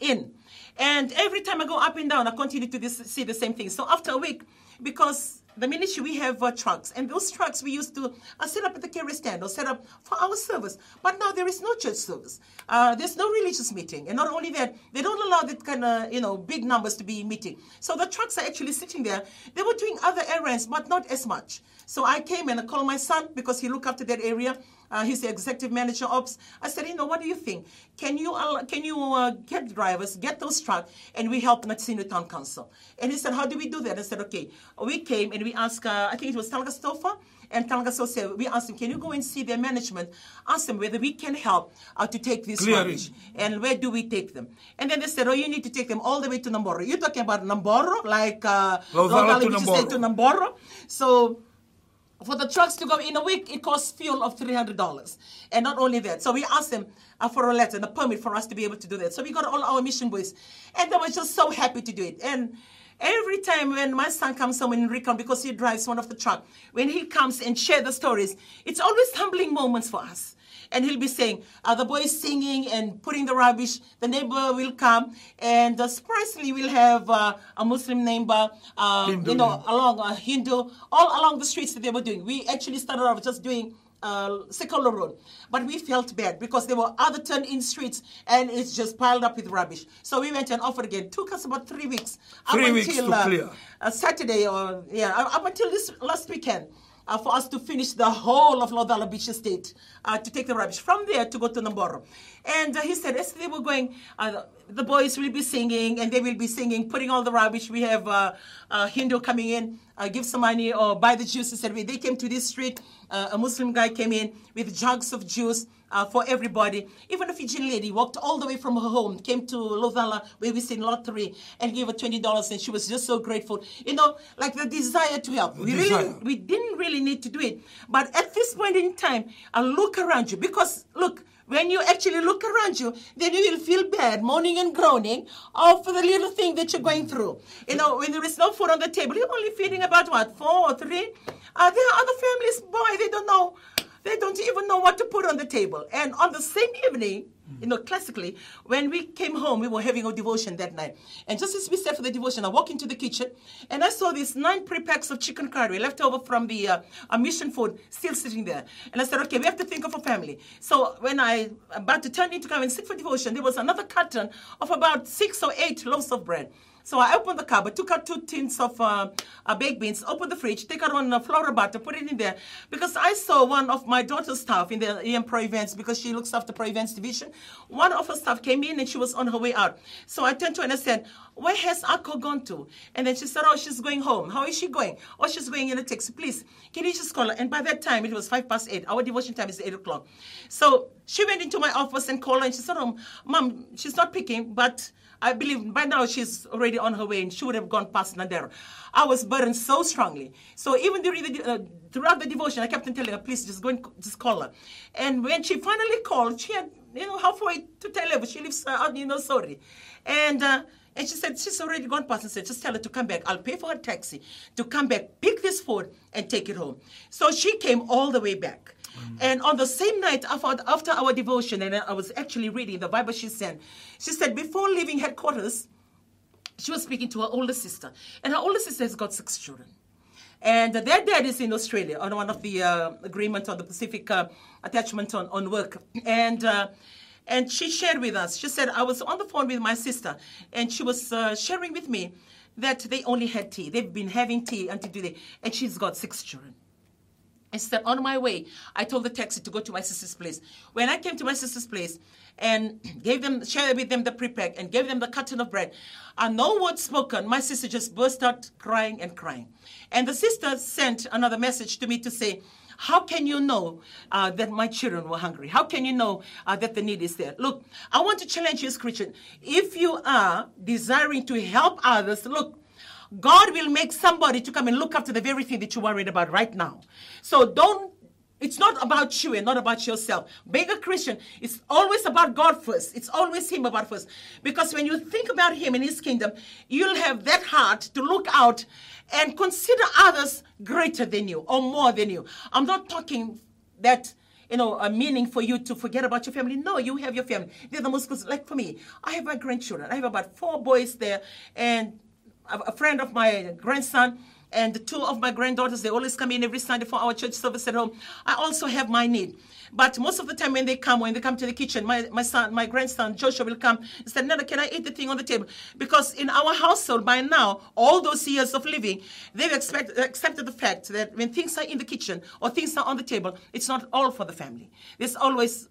in. And every time I go up and down, I continue to this, see the same thing. So after a week, because the ministry we have uh, trucks, and those trucks we used to uh, set up at the carrier stand or set up for our service. But now there is no church service. Uh, there's no religious meeting, and not only that, they don't allow that kind of you know big numbers to be meeting. So the trucks are actually sitting there. They were doing other errands, but not as much. So I came and I called my son because he looked after that area. Uh, he's the executive manager ops. I said, you know, what do you think? Can you uh, can you uh, get drivers, get those trucks, and we help Nasinu Town Council? And he said, how do we do that? I said, okay. We came and we asked, uh, I think it was Talga Stofa, and Talga said, we asked him, can you go and see their management? Ask them whether we can help uh, to take this Clearing. rubbish. And where do we take them? And then they said, oh, you need to take them all the way to Naboro. You're talking about Naboro, like uh, Laucala to which is there Naboro. to Naboro. So for the trucks to go in a week, it costs fuel of $300. And not only that, so we asked them uh, for a letter and a permit for us to be able to do that. So we got all our mission boys, and they were just so happy to do it. And every time when my son comes home in Recon, because he drives one of the truck, when he comes and share the stories, it's always humbling moments for us. And he'll be saying, uh, the boys singing and putting the rubbish. The neighbor will come, and uh, surprisingly, we'll have uh, a Muslim neighbor, uh, Hindu you know, along a Hindu, all along the streets that they were doing. We actually started off just doing uh, Sekolah Road, but we felt bad because there were other turn-in streets and it's just piled up with rubbish. So we went and offered again. Took us about three weeks. Three up weeks until, to uh, clear. uh, Saturday or yeah, up until this last weekend. Uh, for us to finish the whole of Laucala Beach Estate uh, to take the rubbish from there to go to Naboro. And uh, he said, as they were going, uh, the boys will be singing and they will be singing, putting all the rubbish. We have uh, Hindu coming in, uh, give some money or buy the juice. He said, they came to this street, a Muslim guy came in with jugs of juice uh, for everybody. Even a Fijian lady walked all the way from her home, came to Lovala, where we sing lottery, and gave her twenty dollars, and she was just so grateful. You know, like the desire to help. we desire. really, we didn't really need to do it, but at this point in time, I look around you because look. When you actually look around you, then you will feel bad, moaning and groaning of the little thing that you're going through. You know, when there is no food on the table, you're only feeding about what, four or three? Uh, there are other families, boy, they don't know they don't even know what to put on the table. And on the same evening, you know, classically, when we came home, we were having a devotion that night. And just as we sat for the devotion, I walked into the kitchen and I saw these nine pre-packs of chicken curry left over from the uh, mission food still sitting there. And I said, okay, we have to think of a family. So when I about to turn in to come and sit for devotion, there was another carton of about six or eight loaves of bread. So I opened the cupboard, took out two tins of uh, uh, baked beans, opened the fridge, take out one uh, flour butter, put it in there. Because I saw one of my daughter's staff in the EM Pro Events, because she looks after Pro Events division. One of her staff came in and she was on her way out. So I turned to her and I said, where has Akko gone to? And then she said, oh, she's going home. How is she going? Oh, she's going in a taxi. Please, can you just call her? And by that time, it was five past eight. Our devotion time is eight o'clock. So she went into my office and called her and she said, oh, mom, she's not picking, but I believe by now she's already on her way and she would have gone past Nadera. I was burdened so strongly. So even during the, uh, throughout the devotion, I kept on telling her, please just go and just call her. And when she finally called, she had, you know, halfway to Tel Aviv. She lives uh, out, you know, sorry. And, uh, and she said, she's already gone past and said, just tell her to come back. I'll pay for her taxi to come back, pick this food, and take it home. So she came all the way back. And on the same night after, our devotion, and I was actually reading the Bible she sent, she said, before leaving headquarters, she was speaking to her older sister. And her older sister has got six children. And their dad is in Australia on one of the uh, on the Pacific uh, attachment on, on work. And uh, and she shared with us. She said I was on the phone with my sister, and she was uh, sharing with me that they only had tea. They've been having tea until today, and she's got six children. I said, on my way, I told the taxi to go to my sister's place. When I came to my sister's place and gave them, shared with them the pre-pack and gave them the carton of bread, and no word spoken, my sister just burst out crying and crying. And the sister sent another message to me to say, how can you know uh, that my children were hungry? How can you know uh, that the need is there? Look, I want to challenge you as Christian. If you are desiring to help others, look, God will make somebody to come and look after the very thing that you're worried about right now. So don't it's not about you and not about yourself. Being a Christian is always about God first. It's always Him about first. Because when you think about Him and His kingdom, you'll have that heart to look out and consider others greater than you or more than you. I'm not talking that you know, a meaning for you to forget about your family. No, you have your family. They're the most. Like for me, I have my grandchildren. I have about four boys there, and a friend of my grandson and two of my granddaughters, they always come in every Sunday for our church service at home. I also have my need. But most of the time when they come, when they come to the kitchen, my, my son, my grandson, Joshua will come and say, Nana, can I eat the thing on the table? Because in our household by now, all those years of living, they've expect, accepted the fact that when things are in the kitchen or things are on the table, it's not all for the family. There's always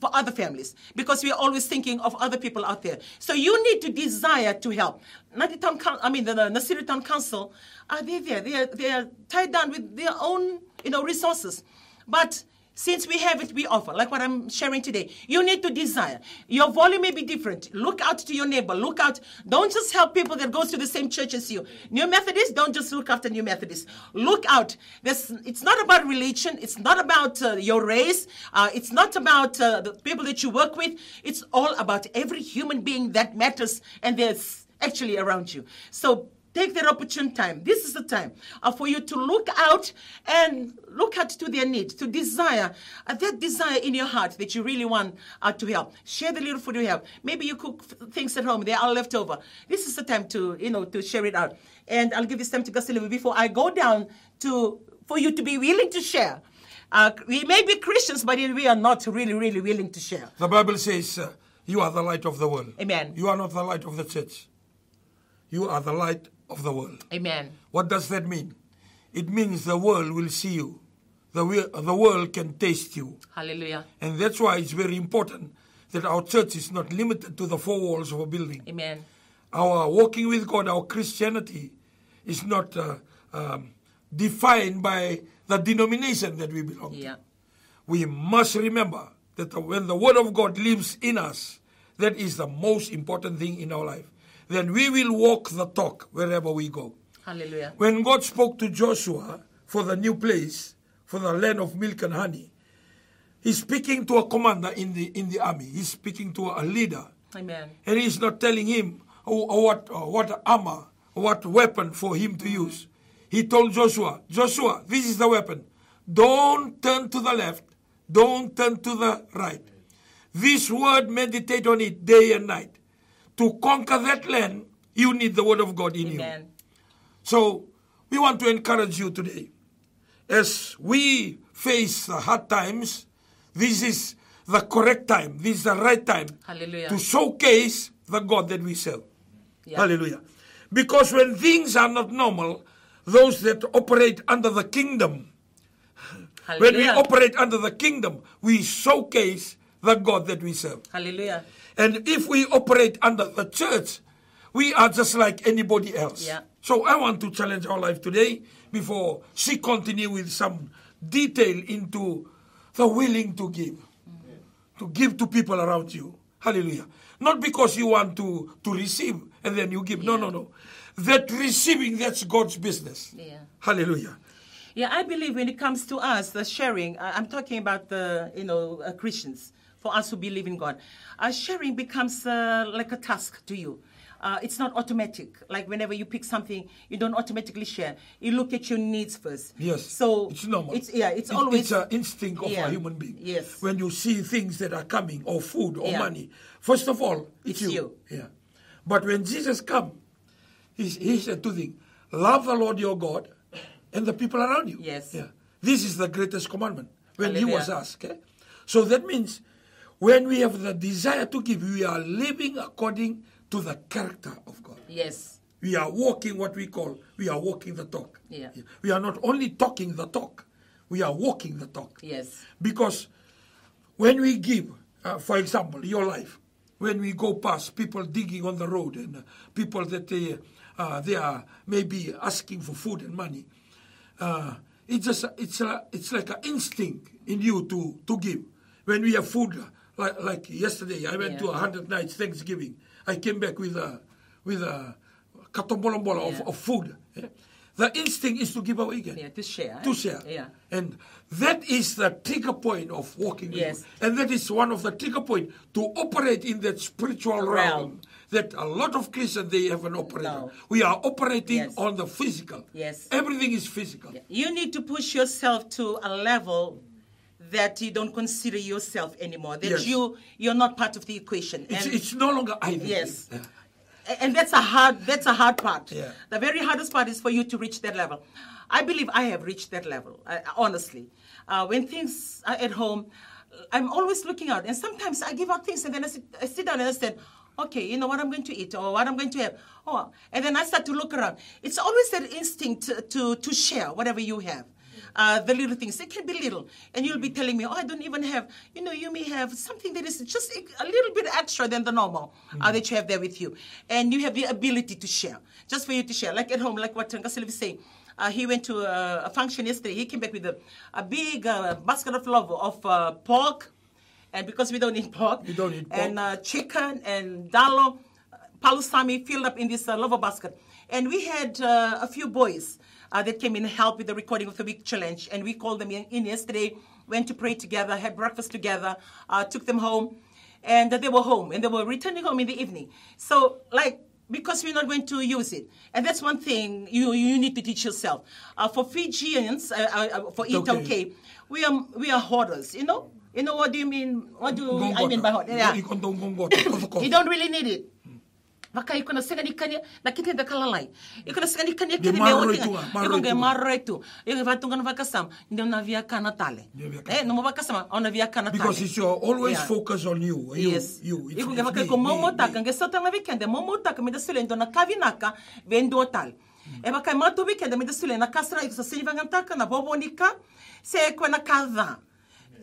for other families because we are always thinking of other people out there. So you need to desire to help. The town, I mean the, the Nasinu Town Council, are they there? They are, they are tied down with their own, you know, resources. But since we have it, we offer, like what I'm sharing today. You need to desire. Your volume may be different. Look out to your neighbor. Look out. Don't just help people that goes to the same church as you. New Methodists, don't just look after New Methodists. Look out. There's, it's not about religion. It's not about uh, your race. Uh, it's not about uh, the people that you work with. It's all about every human being that matters and there's actually around you. So Take that opportune time. This is the time uh, for you to look out and look at to their need, to desire uh, that desire in your heart that you really want uh, to help. Share the little food you have. Maybe you cook things at home; they are left over. This is the time to you know to share it out. And I'll give this time to Gustavo before I go down to for you to be willing to share. Uh, we may be Christians, but we are not really, really willing to share. The Bible says, uh, You are the light of the world. Amen. You are not the light of the church. You are the light of the world. Amen. What does that mean? It means the world will see you. The, the world can taste you. Hallelujah. And that's why it's very important that our church is not limited to the four walls of a building. Amen. Our walking with God, our Christianity, is not uh, um, defined by the denomination that we belong to. Yeah. We must remember that the- when the Word of God lives in us, that is the most important thing in our life. Then we will walk the talk wherever we go. Hallelujah. When God spoke to Joshua for the new place, for the land of milk and honey, He's speaking to a commander in the in the army. He's speaking to a leader, Amen. and he's not telling him oh, oh, what oh, what armor, what weapon for him to mm-hmm. use. He told Joshua, Joshua, this is the weapon. Don't turn to the left. Don't turn to the right. This word, meditate on it day and night. To conquer that land, you need the word of God in you. So we want to encourage you today. As we face the hard times, this is the correct time. This is the right time Hallelujah. to showcase the God that we serve. Yeah. Hallelujah. Because when things are not normal, those that operate under the kingdom, when we operate under the kingdom, we showcase the God that we serve. Hallelujah. And if we operate under the church, we are just like anybody else. Yeah. So I want to challenge our life today before she continue with some detail into the willing to give. To give to people around you. Hallelujah. Not because you want to, to receive and then you give. No, no, no. That receiving, that's God's business. Yeah. Hallelujah. Yeah, I believe when it comes to us, the sharing, I'm talking about the, you know, uh, Christians, for us who believe in God. Uh, sharing becomes uh, like a task to you. Uh, it's not automatic. Like whenever you pick something, you don't automatically share. You look at your needs first. Yes. So it's normal. It's yeah. It's It- always it's an instinct of Yeah. a human being. Yes. When you see things that are coming, or food, or Yeah. money, first of all, it's, It's you. you. Yeah. But when Jesus come, he, he said two things: love the Lord your God, and the people around you. Yes. Yeah. This is the greatest commandment. When he was asked, okay? so that means when we have the desire to give, we are living according to the character of God. yes. We are walking what we call, we are walking the talk. Yeah. We are not only talking the talk, we are walking the talk. Yes. Because when we give, uh, for example, your life, when we go past people digging on the road and uh, people that they, uh, they are maybe asking for food and money, uh, it's just it's a, it's like an instinct in you to to give. When we have food, uh, like like yesterday, I went to a hundred nights Thanksgiving. I came back with a with a katombolombola of, Yeah. of food. eh. The instinct is to give away again Yeah. To share. to share. Yeah. And that is the trigger point of walking Yes. And that is one of the trigger point to operate in that spiritual realm. Realm. That a lot of Christians they haven't operated. No. We are operating Yes. on the physical. Yes. Everything is physical. You need to push yourself to a level that you don't consider yourself anymore. That Yes. you you're not part of the equation. It's, it's no longer identity. Yes. Yeah. And that's a hard that's a hard part. Yeah. The very hardest part is for you to reach that level. I believe I have reached that level, uh, honestly. Uh, when things are at home, I'm always looking out. And sometimes I give out things and then I sit, I sit down and I said, okay, you know what I'm going to eat or what I'm going to have. Oh, and then I start to look around. It's always that instinct to, to, to share whatever you have. Uh, the little things. They can be little. And you'll be telling me, oh, I don't even have, you know, you may have something that is just a little bit extra than the normal uh, that you have there with you. And you have the ability to share, just for you to share. Like at home, like what Ngasile was saying. Uh, he went to a, a function yesterday. He came back with a, a big uh, basket of love of uh, pork. And because we don't eat pork. We don't eat pork. And uh, chicken and dalo, palusami filled up in this uh, lava basket. And we had uh, a few boys uh, that came in and helped with the recording of the week challenge. And we called them in, in yesterday, went to pray together, had breakfast together, uh, took them home. And they were home and they were returning home in the evening. So, like, because we're not going to use it. And that's one thing you, you need to teach yourself. Uh, for Fijians, uh, uh, for It's Eat okay. we are, we are hoarders, you know? You know what do you mean? What do I mean by hoard? Yeah. Ikon tong gonggota, of course. You don't really need it. Maka iko na senga ni kanya na kita da kalalai. Iko na senga ni kanya Di kini marro mewa itu tinga. nga, marro Iko itu nga nga. marro itu. Iko va tunga na vakasam. Ndio na via kana tale. Ndio via Eh, no mo vakasam ona via kana tale. Because it's your always Yeah. focus on you. You, Yes. you. It's, Iko it's nga vaka me, ko me, momo me. taka nge sota na weekend momo taka me da sule ndo na kavinaka vendo tal. E baka mato weekend me da sule na kasra iko sa silva ngantaka na bobonika se ko na kaza.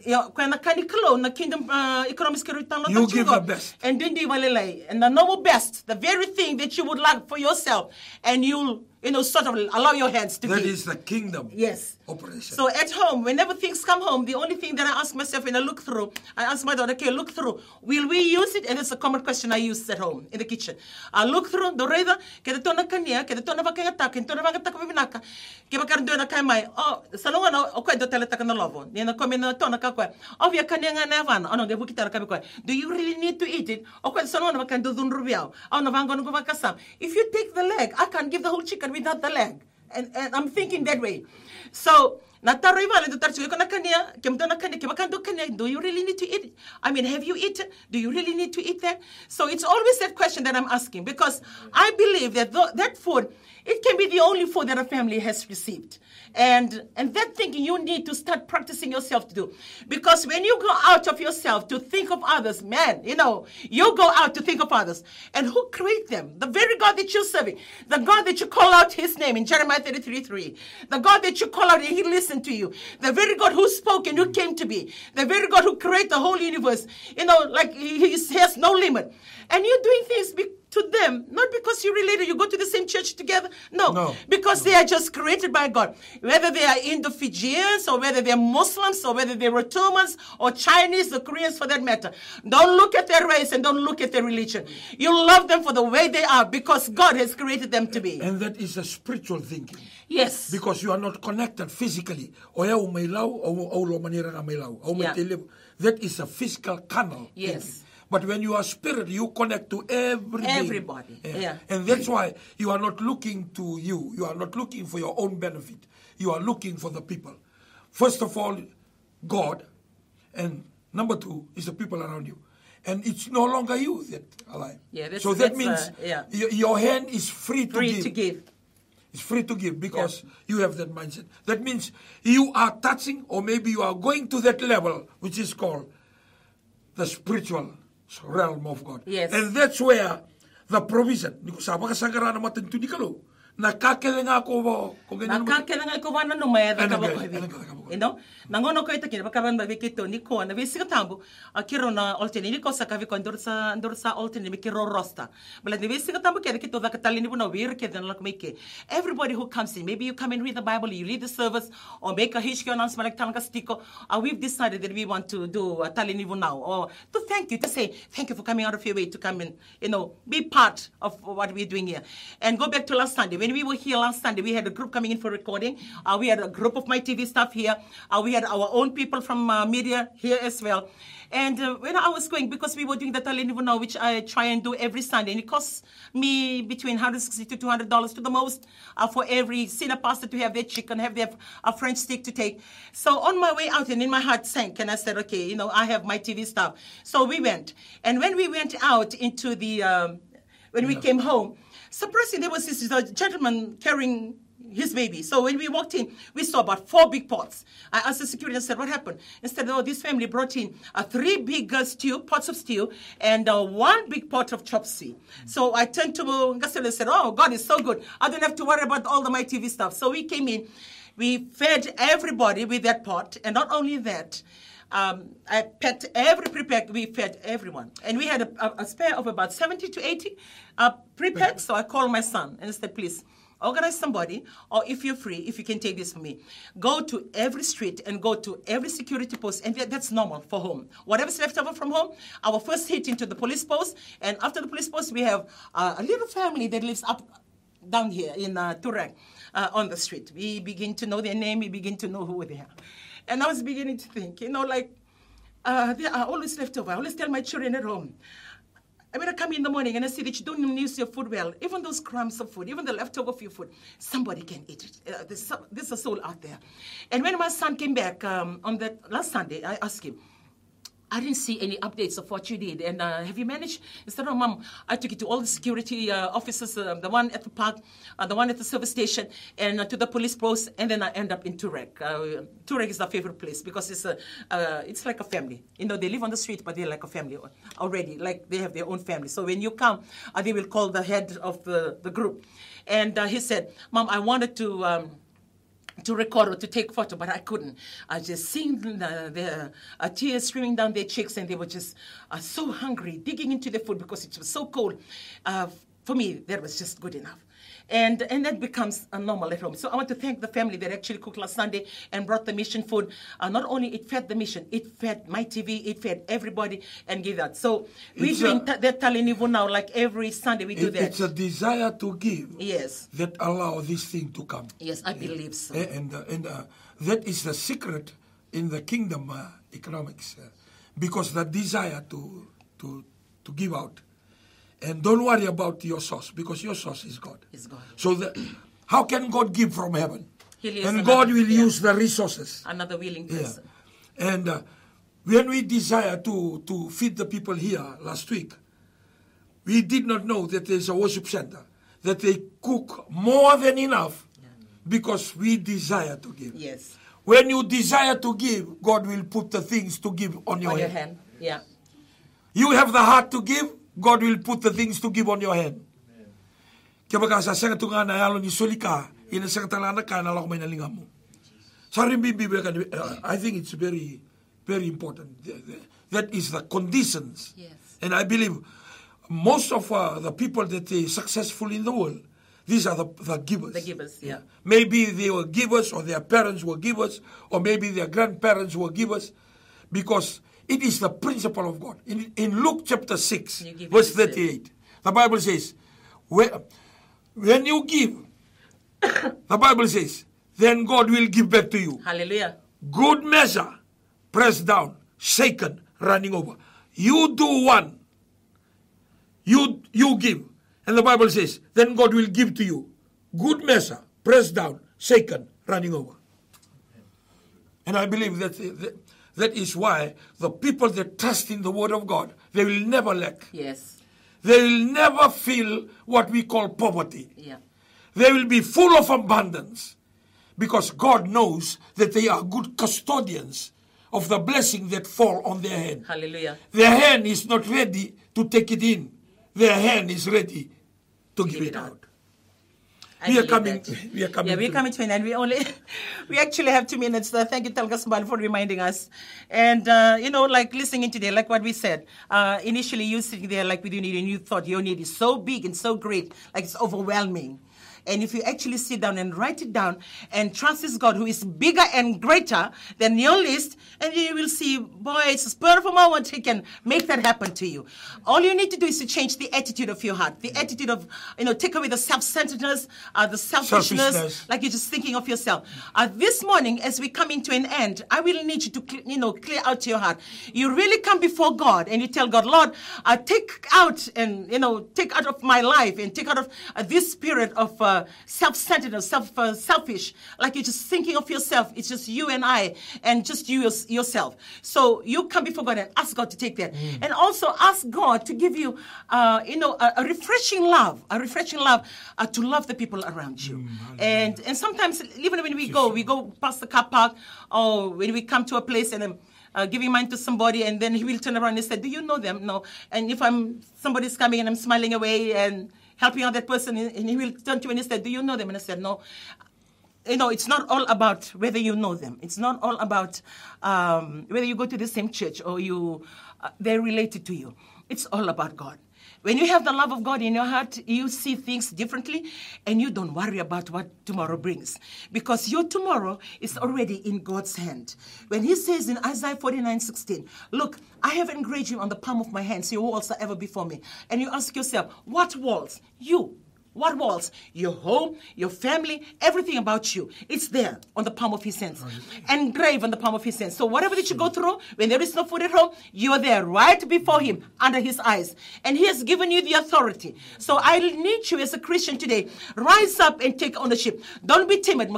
Ya, kwa na kani kalo na kingdom uh, economic security tan You give the best. and then do valelay and the normal best the very thing that you would like for yourself and you'll you know sort of allow your hands to That give is the kingdom Yes. operation. So at home, whenever things come home, the only thing that I ask myself when I look through, I ask my daughter, okay, look through. Will we use it? And it's a common question I use at home in the kitchen. I look through, the reda, ke de tona kania, ke de tona vakanga taka, ke tona vakanga taka vivinaka, ke bakar do na kai mai. Oh, salonga na o kwai do tele taka na lovo. Ni na komi na tona ka kwai. Oh, via kania nga na vana. Ano oh, ge bukita ka kwai. Do you really need to eat it? O kwai salonga na vakan do dun rubiao. Oh, na vango no vakasam. If you take the leg, I can't give the whole chicken without the leg. And, and I'm thinking that way. So, do you really need to eat? I mean, have you eaten? Do you really need to eat that? So it's always that question that I'm asking because I believe that tho- that food, it can be the only food that a family has received. And and that thinking you need to start practicing yourself to do. Because when you go out of yourself to think of others, man, you know, you go out to think of others. And who create them? The very God that you're serving. The God that you call out his name in Jeremiah 33 3. The God that you call out and he listened to you. The very God who spoke and who came to be. The very God who created the whole universe. You know, like he, he has no limit. And you're doing things be- to them, not because you're related, you go to the same church together. No, No. because they are just created by God. Whether they are Indo-Fijians or whether they're Muslims or whether they're Rotumans or Chinese or Koreans for that matter. Don't look at their race and don't look at their religion. You love them for the way they are because God has created them to be. and that is a spiritual thinking. Yes. Because you are not connected physically. O ea o mai lau, o o lo manera nga mai. O mai Yeah. That is a physical canal. Yes. thinking. But when you are spirit, you connect to every. Everybody, yeah. And that's why you are not looking to you. You are not looking for your own benefit. You are looking for the people. First of all, God. And number two is the people around you. And it's no longer you that alive. Yeah, that's- so that that's, means uh, yeah. your, your hand is free to Free give. to give. It's free to give because you have that mindset. That means you are touching, or maybe you are going to that level, which is called the spiritual realm of God. Yes. And that's where the provision. Niko sa makasagara na matentu. Nakakele nga ako bo. Kung ganyan mo- Nakakela nga ko wana no maya da Ano kaba ga- ko ano ga- ano ga- You know? Nangono ko ita kina bakaban ba bikito ni ko na akiro na ni ko sa kavi ko ndor sa ndor sa olteni mi kiro rosta. Bala ni bisi tambo kaya kito da katali ni buno wir ke dan lak make. Everybody who comes in, maybe you come and read the Bible, you read the service or make a hishki announcement like talanga stiko. Uh, we've decided that we want to do a tali nivu now or to thank you to say thank you for coming out of your way to come and you know be part of what we're doing here. And go back to last Sunday when we were here last Sunday, we had a group coming in for recording. Uh, we had a group of Mai TV staff here. Uh, we had our own people from uh, media here as well. And uh, when I was going, because we were doing the Talenivo now, which I try and do every Sunday, and it costs me between 160 to 200 dollars to the most uh, for every senior pastor to have their chicken, have their uh, French steak to take. So on my way out, and in my heart sank, and I said, okay, you know, I have Mai TV staff. So we went, and when we went out into the um, when we came home. Surprisingly, there was this uh, gentleman carrying his baby. So when we walked in, we saw about four big pots. I asked the security and said, what happened? Instead, oh, this family brought in uh, three big uh, stew, pots of stew, and uh, one big pot of chopsy. So I turned to Ngasele and said, oh, God is so good. I don't have to worry about all the Mai TV stuff. So we came in. We fed everybody with that pot. And not only that, um, I packed every prepack, we fed everyone. And we had a, a, spare of about 70 to 80 uh, prepack. So I called my son and I said, please, organize somebody, or if you're free, if you can take this for me, go to every street and go to every security post, and that's normal for home. Whatever's left over from home, our first hit into the police post, and after the police post, we have uh, a little family that lives up down here in uh, Turek uh, on the street. We begin to know their name, we begin to know who they are. And I was beginning to think, you know, like, uh, they are always left over. I always tell my children at home, I mean, I come in the morning and I see that you don't use your food well. Even those crumbs of food, even the leftover of your food, somebody can eat it. Uh, there's, there's a soul out there. And when my son came back um, on that last Sunday, I asked him, I didn't see any updates of what you did. And uh, have you managed? Instead Oh, mom, I took it to all the security uh, officers, uh, the one at the park, uh, the one at the service station, and uh, to the police post. And then I end up in Turek. Uh, Turek is our favorite place because it's, a, it's like a family. You know, they live on the street, but they're like a family already. Like they have their own family. So when you come, they will call the head of the, the group. And he said, Mom, I wanted to. Um, to record or to take photo, but I couldn't. I just seen the, the uh, tears streaming down their cheeks, and they were just uh, so hungry, digging into the food because it was so cold. Uh, for me, that was just good enough. And, and that becomes a normal at home. So I want to thank the family that actually cooked last Sunday and brought the mission food. Uh, not only it fed the mission, it fed Mai TV, it fed everybody and gave that. So we're doing ta- that Talinivu now, like every Sunday we do It- that. it's a desire to give yes, that allow this thing to come. yes, I believe so. And, uh, and uh, that is the secret in the kingdom uh, economics. uh, because the desire to, to, to give out. And don't worry about your source because your source is God. Is God. So the, how can God give from heaven? And another- God will yeah. use the resources. Another willing Yeah. person. And uh, when we desire to, to feed the people here last week, we did not know that there's a worship center, that they cook more than enough because we desire to give. Yes. When you desire to give, God will put the things to give on your, On your hand. hand. Yeah. You have the heart to give, God will put the things to give on your hand. Kaya baga sa sanga tunga na yalo ni sulika, ina sanga talana ka na lako may nalinga mo. Sa rin Biblia ka, uh, I think it's very, very important. That is the conditions. Yes. And I believe most of uh, the people that are successful in the world, these are the, the givers. The givers, yeah. Maybe they were givers or their parents were givers or maybe their grandparents were givers because it is the principle of God. In, in Luke chapter 6, verse 38, the Bible says, when, you give, the Bible says, then God will give back to you. Hallelujah. Good measure, pressed down, shaken, running over. You do one, you you give, and the Bible says, then God will give to you. Good measure, pressed down, shaken, running over. And I believe that that, that is why the people that trust in the Word of God, they will never lack. Yes. They will never feel what we call poverty. Yeah. They will be full of abundance because God knows that they are good custodians of the blessing that fall on their hand. Hallelujah. Their hand is not ready to take it in. Their hand is ready to give, Give it out. out. I We are coming. that. We are coming. Yeah, we're coming to an end. We only, we actually have two minutes. Uh, thank you, Talga Sambal, for reminding us. And, uh, you know, like listening today, like what we said, uh, initially you sitting there like with your need and you thought your need is so big and so great, like it's overwhelming. And if you actually sit down and write it down and trust this God who is bigger and greater than your list, and you will see, boy, it's a spur of a moment, He can make that happen to you. All you need to do is to change the attitude of your heart, the attitude of, you know, take away the self-centeredness, uh, the selfishness, Selfishness. like you're just thinking of yourself. Uh, this morning, as we come into an end, I will need you to, you know, clear out your heart. You really come before God and you tell God, Lord, uh, take out and, you know, take out of my life and take out of uh, this spirit of uh, uh, self-centered or self uh, selfish, like you're just thinking of yourself. It's just you and I, and just you yourself. So you come before God and ask God to take that, and also ask God to give you, uh, you know, a, a refreshing love, a refreshing love uh, to love the people around you. and and sometimes even when we go, we go past the car park, or when we come to a place and. Um, uh, giving mine to somebody, and then he will turn around and say, "Do you know them?" No. And if I'm somebody's coming and I'm smiling away and helping that person, and he will turn to me and he said, "Do you know them?" And I said, "No." You know, it's not all about whether you know them. It's not all about um, whether you go to the same church or you uh, they're related to you. It's all about God. When you have the love of God in your heart, you see things differently and you don't worry about what tomorrow brings because your tomorrow is already in God's hand. When He says in Isaiah 49 16, Look, I have engraved you on the palm of my hand, so your walls are ever before me. And you ask yourself, What walls? You. What walls? Your home, your family, everything about you. It's there on the palm of his hands. Engraved on the palm of his hands. So whatever that you go through, when there is no food at home, you're there right before him, under his eyes. And he has given you the authority. So I need you as a Christian today. Rise up and take ownership. Don't be timid.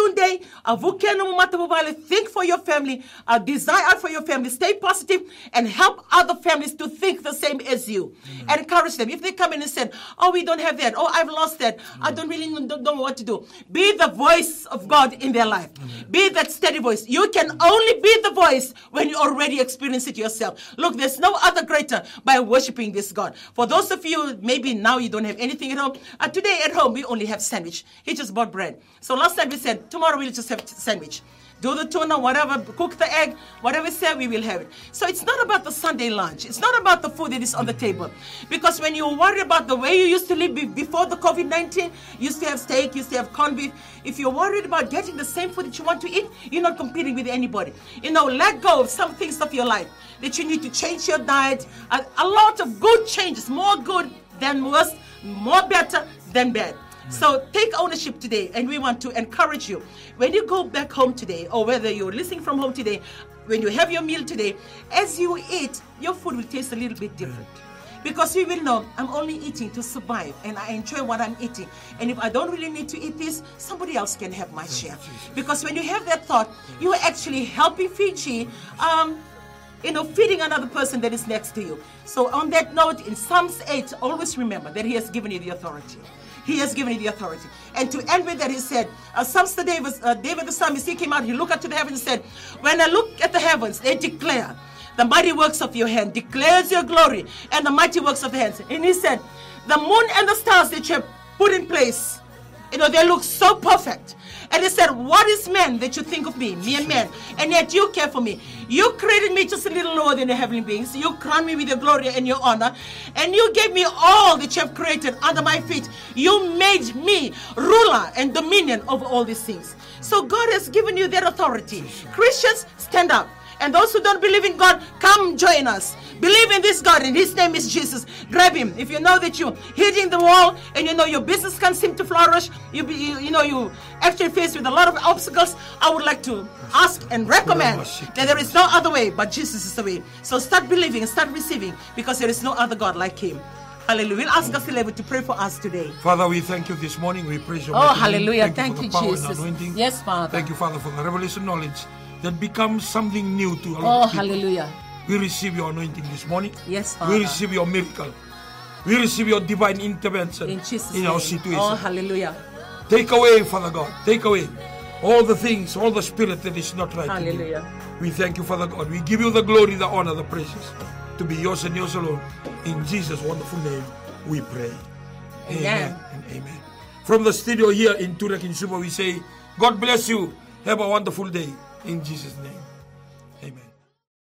Makako ni kumata malmalumu, kako ni kulako dhuba dhuba. Tuta kipakoko, Today, avukeno mumata think for your family, uh, desire for your family, stay positive, and help other families to think the same as you. And encourage them. If they come in and say, "Oh, we don't have that," "Oh, I've lost that," I don't really know, don't know what to do. Be the voice of God in their life. Be that steady voice. You can only be the voice when you already experience it yourself. Look, there's no other greater by worshiping this God. For those of you, maybe now you don't have anything at home. Uh, today at home we only have sandwich. He just bought bread. So last time we said tomorrow we'll just have sandwich. Do the tuna, whatever, cook the egg, whatever say, we will have it. So it's not about the Sunday lunch. It's not about the food that is on the table. Because when you worry about the way you used to live before the COVID 19, you used to have steak, you used to have corned beef. If you're worried about getting the same food that you want to eat, you're not competing with anybody. You know, let go of some things of your life that you need to change your diet. A, a lot of good changes, more good than worse, more better than bad. So take ownership today, and we want to encourage you. When you go back home today, or whether you're listening from home today, when you have your meal today, as you eat, your food will taste a little bit different. Because you will know I'm only eating to survive and I enjoy what I'm eating. And if I don't really need to eat this, somebody else can have my share. Because when you have that thought, you are actually helping Fiji um, you know, feeding another person that is next to you. So, on that note, in Psalms 8, always remember that He has given you the authority. He has given you the authority. And to end with that, He said, uh, the David, uh, David the psalmist, he came out, he looked up to the heavens and said, When I look at the heavens, they declare the mighty works of your hand, declares your glory and the mighty works of hands. And He said, The moon and the stars that you have put in place, you know, they look so perfect. And he said, What is man that you think of me, me mere man, and yet you care for me? You created me just a little lower than the heavenly beings. You crowned me with your glory and your honor, and you gave me all that you have created under my feet. You made me ruler and dominion over all these things. So God has given you that authority. Christians, stand up. And those who don't believe in God, come join us. Believe in this God, and His name is Jesus. Grab Him. If you know that you're hitting the wall, and you know your business can't seem to flourish, you be, you, you know you actually faced with a lot of obstacles. I would like to ask and recommend that there is no other way but Jesus is the way. So start believing, start receiving, because there is no other God like Him. Hallelujah. We'll ask us to pray for us today. Father, we thank you this morning. We praise your Oh, hallelujah. Thank, Thank you, you, for the power Jesus. Yes, Father. Thank you, Father, for the revelation knowledge that becomes something new to a lot Oh, hallelujah. We receive your anointing this morning. Yes, Father. We receive your miracle. We receive your divine intervention In Jesus' in our situation. Oh, hallelujah. Take away, Father God. Take away all the things, all the spirit that is not right. Hallelujah. We thank you, Father God. We give you the glory, the honor, the praises to be yours and yours alone. In Jesus' wonderful name, we pray. Amen. and amen. From the studio here in Toorak in Suva, we say, God bless you. Have a wonderful day. In Jesus' name.